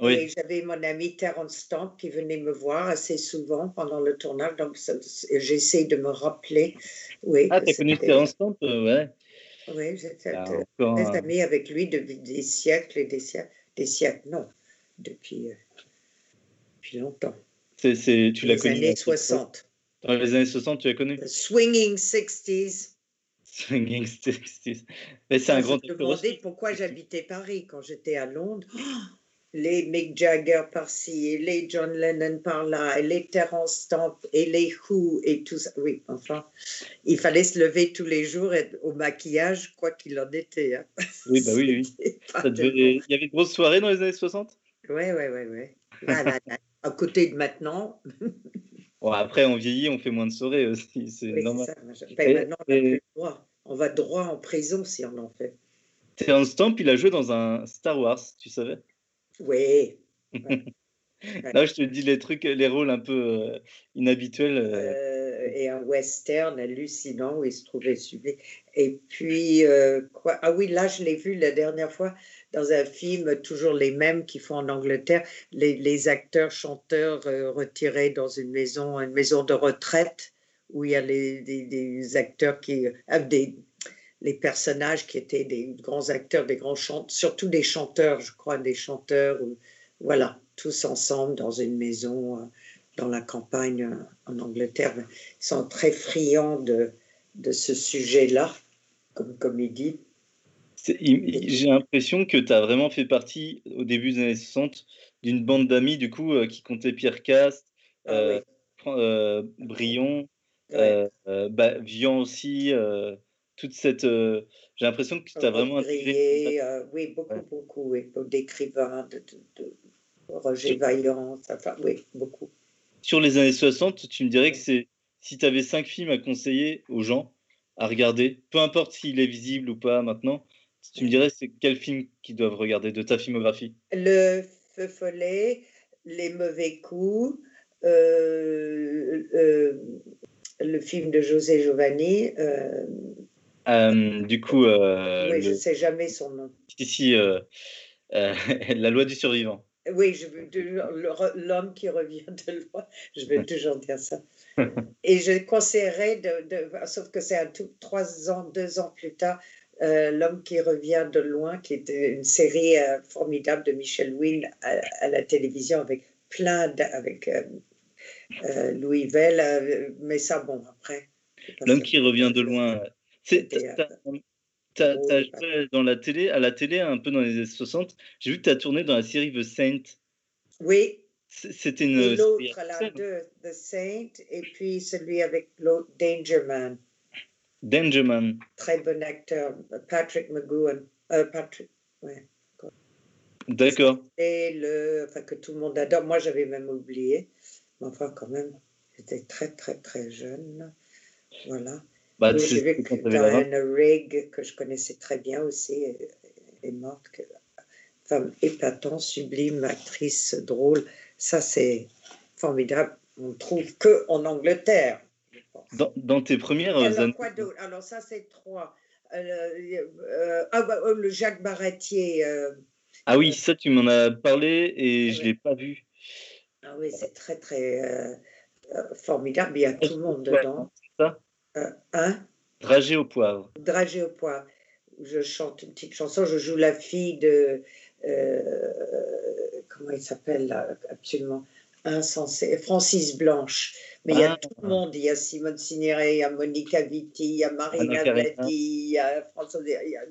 oui. Et j'avais mon ami Terence Stamp qui venait me voir assez souvent pendant le tournage, donc j'essaie de me rappeler. Oui, Ah, t'as connu Terence Stamp? Ouais. Oui, j'étais Ah, encore amie avec lui depuis des siècles et des siècles. Des siècles, non, depuis, depuis longtemps. C'est- tu l'as les connu années dans- 60. Dans les années 60, tu l'as connu? The Swinging 60s. Swinging Sixties. Mais c'est un Je grand me acteur demandais pourquoi j'habitais Paris quand j'étais à Londres. Les Mick Jagger par-ci, et les John Lennon par-là, et les Terence Stamp, et les Who, et tout ça. Oui, enfin, il fallait se lever tous les jours et au maquillage, quoi qu'il en était. hein. Oui, bah oui, oui. Devait- Il y avait de grosses soirées dans les années 60 Ouais, ouais, ouais, ouais. Là, là, là. À côté de maintenant, Bon, après, on vieillit, on fait moins de soirées aussi, c'est oui, normal. ça. Ben, maintenant, on plus droit. Va droit en prison si on en fait. Terence Stamp, il a joué dans un Star Wars, tu savais? Oui. Là, je te dis les trucs, les rôles un peu euh, inhabituels. euh, Euh, et un western hallucinant où il se trouvait suivi. Et puis, euh, quoi? Ah oui, là, je l'ai vu la dernière fois dans un film, toujours les mêmes qui font en Angleterre, les, les acteurs, chanteurs euh, retirés dans une maison, une maison de retraite, où il y a les, des, des acteurs qui. ah, des, les personnages qui étaient des grands acteurs, des grands chanteurs, surtout des chanteurs, je crois, des chanteurs, voilà, tous ensemble dans une maison euh, dans la campagne euh, en Angleterre. Ils sont très friands de, de ce sujet-là, comme comédie. c'est- il- il- J'ai l'impression que tu as vraiment fait partie, au début des années 60, d'une bande d'amis, du coup, euh, qui comptait Pierre Cast, Ah euh, oui. Euh, Brion, Ouais. euh, bah, Vian aussi, toute cette. J'ai l'impression que tu as vraiment intégré. Oui, beaucoup, Ouais. beaucoup, oui, d'écrivains, de, de, de Roger Vaillant, enfin, oui, beaucoup. Sur les années 60, tu me dirais que c'est si tu avais cinq films à conseiller aux gens à regarder, peu importe s'il est visible ou pas maintenant, tu me dirais c'est quel film qu'ils doivent regarder de ta filmographie? Le feu follet, les mauvais coups, euh, euh, le film de José Giovanni, euh, Du coup, oui, je ne sais jamais son nom. ici, La loi du survivant. Oui, je l'homme qui revient de loin, je vais toujours dire ça. Et je conseillerais, de, de- sauf que c'est un tout, trois ans, deux ans plus tard, euh, L'homme qui revient de loin, qui était une série euh, formidable de Michel Wynne à, à la télévision avec plein d'- avec euh, Louis Vell, mais ça, bon, après. L'homme qui revient de loin. C'est- T'as joué dans la télé, à la télé un peu dans les années 60. J'ai vu que tu as tourné dans la série The Saint. Oui, C'était une. l'autre, là, The Saint, et puis celui avec l'autre, Danger Man. Dangerman. très bon acteur, Patrick McGowan. Euh, Patrick, ouais. D'accord. Et le, enfin, que tout le monde adore. Moi, j'avais même oublié. Mais enfin, quand même, j'étais très, très, très jeune. Voilà. Bah, J'ai vu que Diana Rigg, que je connaissais très bien aussi, est, est morte. Que, femme épatante, sublime, actrice drôle. Ça, c'est formidable. On ne trouve que en Angleterre. Dans, dans tes premières Alors, années. quoi Alors, ça, c'est trois. Euh, euh, ah, bah, oh, le Jacques Baratier. euh, Ah oui, ça, tu m'en as parlé et je Ouais. l'ai pas vu. ah oui, c'est très, très euh, euh, formidable. Il y a tout le monde dedans. c'est ça? Euh, hein? Dragé au poivre. Dragé au poivre. Je chante une petite chanson. Je joue la fille de. euh, comment il s'appelle là Absolument insensé. Francis Blanche. Mais il y a Ah. tout le monde. Il y a Simone Signoret, il y a Monica Vitti, il y a Marina. Vladi, il y a François. il y a-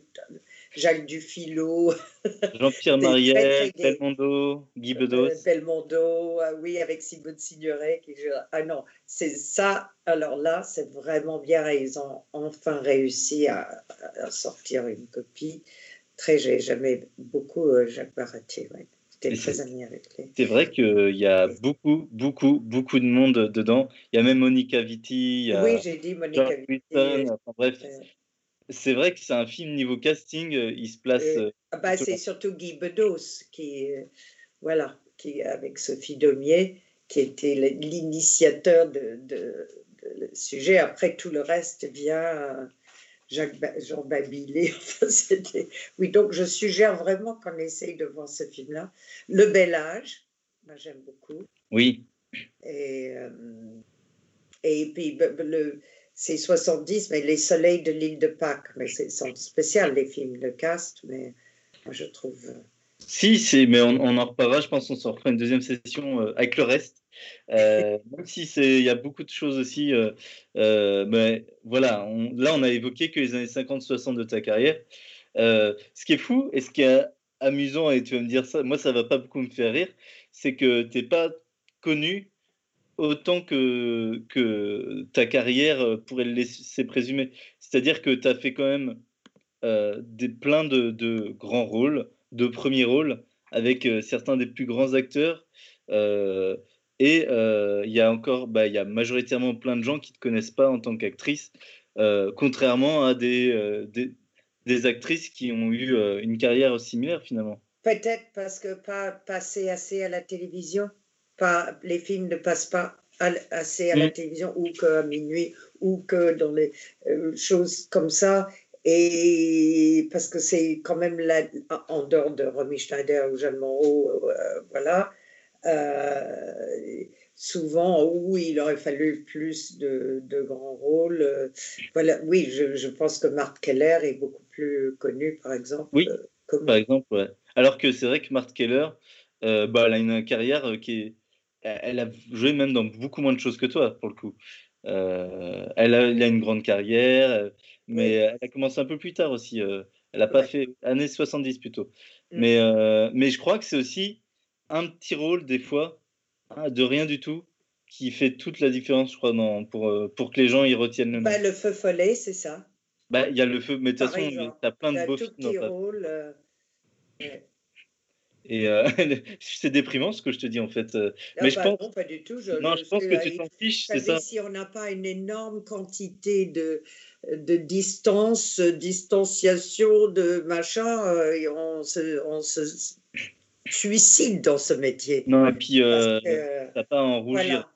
Jacques Dufilo. Jean-Pierre Des très gais. Belmondo, Guy Bedos. Euh, Belmondo, ah oui, avec Simone Signoret. Qui Ah non, c'est ça. Alors là, c'est vraiment bien. Ils ont enfin réussi à, à sortir une copie. Très, j'ai jamais beaucoup euh, Jacques Baratier. Ouais. J'étais Et très c'est- amie avec lui. C'est vrai qu'il y a beaucoup, beaucoup, beaucoup de monde dedans. Il y a même Monica Vitti, il y a Oui, j'ai dit Monica Vitti. Enfin, bref, euh, c'est vrai que c'est un film niveau casting. euh, Il se place. Euh, euh, Ah bah, c'est surtout Guy Bedos qui, euh, voilà, qui avec Sophie Daumier, qui était l'initiateur de, de- de le sujet. Après, tout le reste vient euh, Jacques Ba- Jean Babilé. Oui, donc je suggère vraiment qu'on essaye de voir ce film-là. Le Bel Âge, moi j'aime beaucoup. Oui, Et, euh, et puis, c'est 70, mais Les Soleils de l'île de Pâques. Mais c'est spécial, les films de cast, mais moi, je trouve. euh, si, mais on, on en reparlera. Je pense qu'on s'en refera une deuxième session euh, avec le reste. Euh, même si il y a beaucoup de choses aussi. euh, euh, mais voilà, là, on a évoqué que les années 50-60 de ta carrière. Ce qui est fou et ce qui est amusant, et tu vas me dire ça, moi, ça va pas beaucoup me faire rire, c'est que tu n'es pas connu autant que, ta carrière pourrait le laisser présumer. C'est-à-dire que tu as fait quand même des, plein de, grands rôles, de premiers rôles, avec certains des plus grands acteurs. Et euh, il y a encore, bah, il y a majoritairement plein de gens qui ne te connaissent pas en tant qu'actrice, euh, contrairement à des, euh, des, des actrices qui ont eu une carrière similaire finalement. Peut-être parce que pas passé assez à la télévision, pas, les films ne passent pas à- assez à la Mm. télévision ou qu'à minuit ou que dans les choses comme ça. Et parce que c'est quand même la, en dehors de Romy Schneider ou Jeanne Moreau, voilà, souvent où il aurait fallu plus de, de grands rôles. euh, voilà, oui, je, je pense que Marthe Keller est beaucoup plus connue, par exemple, Oui. euh, moi. Par exemple, ouais. Alors que c'est vrai que Marthe Keller, euh, bah, elle a une carrière euh, qui est. Elle a joué même dans beaucoup moins de choses que toi, pour le coup. Euh, elle, a, elle a une grande carrière, euh, mais elle a commencé un peu plus tard aussi. euh, elle n'a pas Ouais. fait. années 70 plutôt. Mm. Mais, euh, mais je crois que c'est aussi un petit rôle, des fois, hein, de rien du tout, qui fait toute la différence, je crois, dans, pour, euh, pour que les gens y retiennent le nom. Bah, le feu follet, c'est ça. Bah, Il y a le feu, mais de toute façon, tu as plein de beaux films petit rôle. euh. Et euh, c'est déprimant ce que je te dis en fait. euh, Ah Mais je bah pense- non, pas du tout. Je, Non, je pense suis, que euh, tu t'en fiches, c'est ça. Si on n'a pas une énorme quantité de, de distance, distanciation, de machin, et on, se, on se suicide dans ce métier. Non, et puis euh, que, t'as pas à en rougir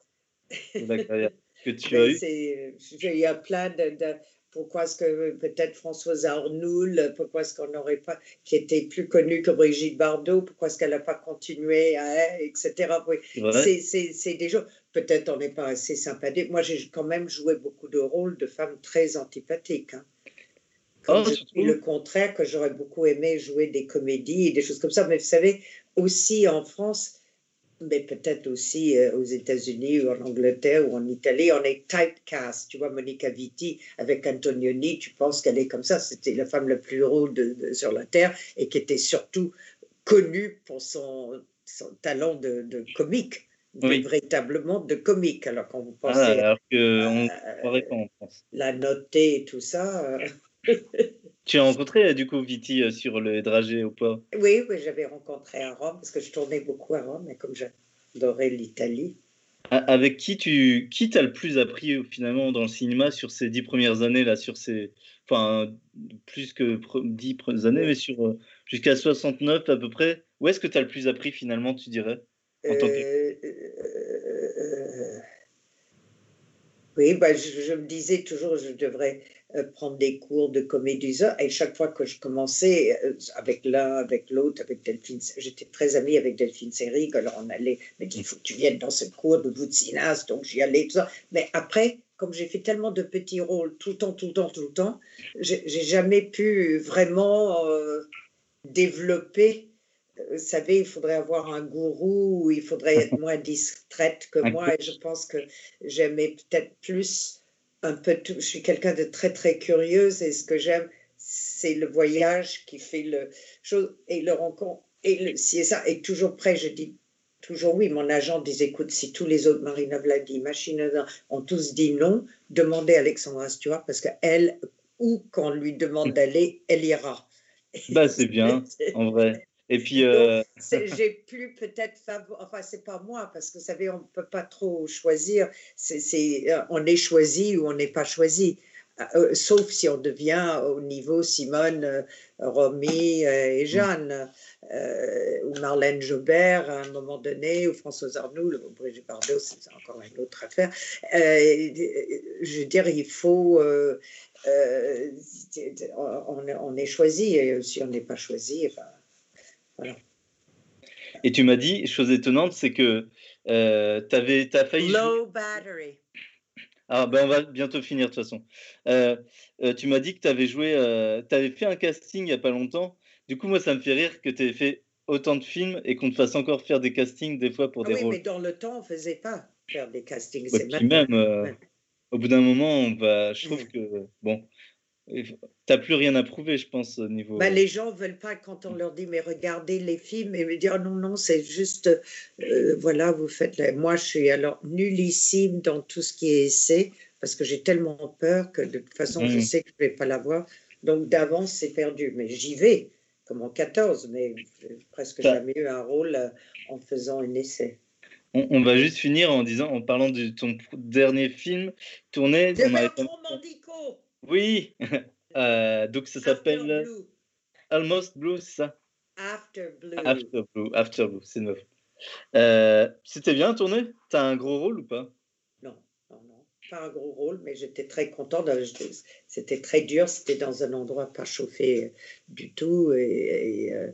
voilà. de la carrière que tu as eue. c'est- Il y a plein de. de- pourquoi est-ce que peut-être Françoise Arnoul, pourquoi est-ce qu'on n'aurait pas, qui était plus connue que Brigitte Bardot, pourquoi est-ce qu'elle n'a pas continué, à, etc. Oui. C'est des gens, peut-être on n'est pas assez sympathique. Moi, j'ai quand même joué beaucoup de rôles de femmes très antipathiques. hein. Comme Oh, je le contraire, que j'aurais beaucoup aimé jouer des comédies et des choses comme ça. Mais vous savez, aussi en France, mais peut-être aussi euh, aux États-Unis ou en Angleterre ou en Italie, on est typecast. Tu vois, Monica Vitti avec Antonioni, tu penses qu'elle est comme ça. C'était la femme la plus drôle de- de- sur la Terre et qui était surtout connue pour son, son talent de, de comique, de- Oui. véritablement de comique. Alors quand vous Ah, pensez alors que on à la notée et tout ça, euh, Tu as rencontré euh, du coup Viti euh, sur le dragé ou pas? Oui, oui j'avais rencontré à Rome parce que je tournais beaucoup à Rome et comme j'adorais l'Italie. Avec qui tu qui t'as le plus appris euh, finalement dans le cinéma sur ces dix premières années là, sur ces enfin plus que dix premières années, mais sur jusqu'à 69 à peu près. Où est-ce que tu as le plus appris finalement, tu dirais En tant que- Euh, euh, oui, bah, je, je me disais toujours, je devrais prendre des cours de comédie. Et chaque fois que je commençais euh, avec l'un, avec l'autre, avec Delphine, j'étais très amie avec Delphine Seyrig, alors on allait, mais il faut que tu viennes dans ce cours de Voutsinas, donc j'y allais, tout ça. Mais après, comme j'ai fait tellement de petits rôles tout le temps, tout le temps, tout le temps, j'ai jamais pu vraiment euh, développer vous savez, il faudrait avoir un gourou, il faudrait être moins distraite que moi. Et je pense que j'aimais peut-être plus un peu tout. Je suis quelqu'un de très, très curieuse et ce que j'aime, c'est le voyage qui fait le chose et le rencontre. Et c'est ça, et toujours prêt, je dis toujours oui. Mon agent disait écoute, si tous les autres, Marina Vladi, Machine ont tous dit non, demandez à Alexandra Stewart parce qu'elle, ou qu'on lui demande d'aller, elle ira. Bah, c'est bien, en vrai. Et puis. Euh... J'ai plus peut-être. Enfin, c'est pas moi, parce que vous savez, on ne peut pas trop choisir. c'est euh, on est choisi ou on n'est pas choisi. Euh, sauf si on devient au niveau Simone, euh, Romy et Jeanne, ou Marlène Jobert à un moment donné, ou Françoise Arnoux, ou Brigitte Bardot, c'est encore une autre affaire. je veux dire, il faut. On, est choisi, et si on n'est pas choisi, enfin, voilà. Et tu m'as dit, chose étonnante, c'est que euh, tu as failli. Low battery. Ah, ben on va bientôt finir de toute façon. Euh, euh, tu m'as dit que tu avais joué, euh, tu avais fait un casting il n'y a pas longtemps. Du coup, moi, ça me fait rire que tu aies fait autant de films et qu'on te fasse encore faire des castings des fois pour ah des oui, rôles. mais dans le temps, on ne faisait pas faire des castings. Ouais, puis même, au bout d'un moment, on va, je trouve que, bon, tu n'as plus rien à prouver, je pense, au niveau. Bah, les gens ne veulent pas, quand on leur dit, mais regardez les films, et me dire, non, non, c'est juste, euh, voilà, vous faites. La... Moi, je suis alors nullissime dans tout ce qui est essai, parce que j'ai tellement peur que de toute façon, je Mhm. sais que je ne vais pas l'avoir. Donc, d'avance, c'est perdu. Mais j'y vais, comme en 14, mais presque jamais eu un rôle euh, en faisant un essai. On, on va juste finir en disant, en parlant de ton dernier film tourné. De Bertrand Mandico, Oui, Euh, donc ça s'appelle. Almost Blue, c'est ça? After Blue. After Blue, After Blue, c'est neuf. Euh, C'était bien tourné? T'as un gros rôle ou pas? Non, non, non, pas un gros rôle, mais j'étais très contente. C'était très dur, c'était dans un endroit pas chauffé du tout. Et, et, euh,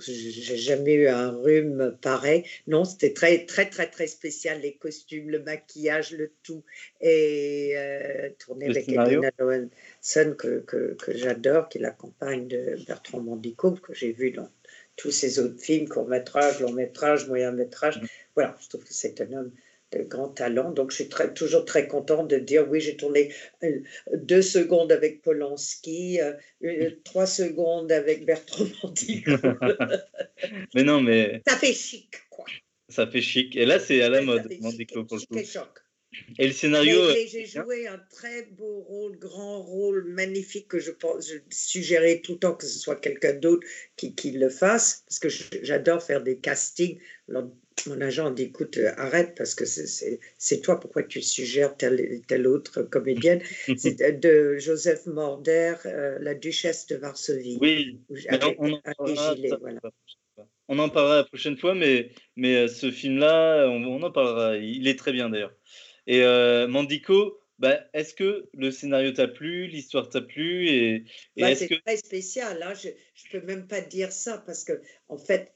j'ai jamais eu un rhume pareil. Non, c'était très, très, très, très spécial. Les costumes, le maquillage, le tout. Et euh, tourné Le avec Edwina Lowenson, que, que, que j'adore, qui est la compagne de Bertrand Mandico, que j'ai vu dans tous ses autres films, court-métrage, long-métrage, moyen-métrage. Voilà, je trouve que c'est un homme de grand talent. Donc, je suis très, toujours très contente de dire oui, j'ai tourné euh, deux secondes avec Polanski, euh, euh, trois secondes avec Bertrand Mandico. Mais non, mais Ça fait chic, quoi. ça fait chic. Et là, c'est à la mode, et- pour le choc. Et le scénario. J'ai joué un très beau rôle, grand rôle, magnifique, que je, pense, je suggérais tout le temps que ce soit quelqu'un d'autre qui, qui le fasse, parce que j'adore faire des castings. Alors, mon agent dit, écoute, euh, arrête, parce que c'est- toi, pourquoi tu suggères telle, telle autre comédienne C'est de Joseph Morder, euh, La Duchesse de Varsovie. Oui, avec on, en parlera, gilet, voilà. on en parlera la prochaine fois, mais, mais euh, ce film-là, on, on en parlera. Il est très bien d'ailleurs. Et euh, Mandico, bah, est-ce que le scénario t'a plu, l'histoire t'a plu et, et Bah, c'est que très spécial. Hein. Je ne peux même pas dire ça parce que, en fait,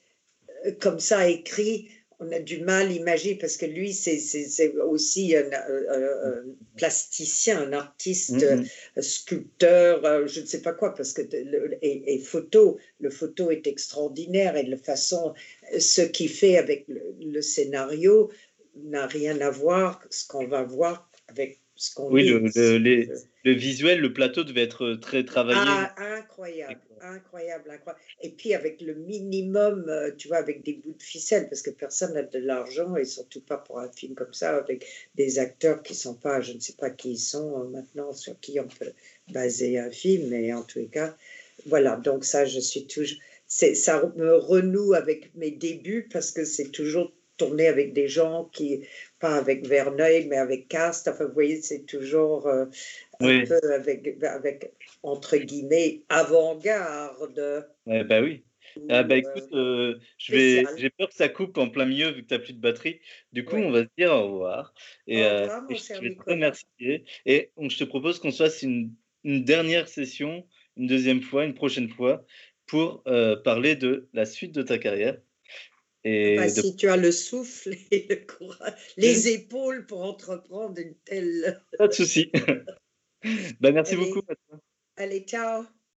comme ça écrit, on a du mal à imaginer parce que lui, c'est aussi un, un plasticien, un artiste, euh, sculpteur, euh, je ne sais pas quoi, parce que le- et, et photo, le photo est extraordinaire et de façon, ce qu'il fait avec le, le scénario n'a rien à voir ce qu'on va voir avec Oui, le- le- les- le visuel, le plateau devait être très travaillé Ah, incroyable, incroyable, incroyable. Et puis avec le minimum, euh, tu vois, avec des bouts de ficelle, parce que personne n'a de l'argent, et surtout pas pour un film comme ça, avec des acteurs qui sont pas, je ne sais pas qui ils sont euh, maintenant, sur qui on peut baser un film, mais en tous les cas, voilà, donc ça, je suis toujours, ça me renoue avec mes débuts, parce que c'est toujours tourné avec des gens qui, pas avec Verneuil, mais avec Cast, enfin, vous voyez, c'est toujours euh, un Oui. peu avec, avec, entre guillemets, avant-garde. Ouais, bah oui. ou, Ah bah écoute, euh, je vais, j'ai peur que ça coupe en plein milieu vu que tu n'as plus de batterie. Du coup, on va se dire au revoir. Et, Au revoir, mon et je vais te remercier. Et on- je te propose qu'on se fasse une, une dernière session, une deuxième fois, une prochaine fois, pour euh, parler de la suite de ta carrière. Et Enfin, de- Si tu as le souffle et le courage, les épaules pour entreprendre une telle. Pas de souci. bah, merci Allez. beaucoup. Allez, ciao.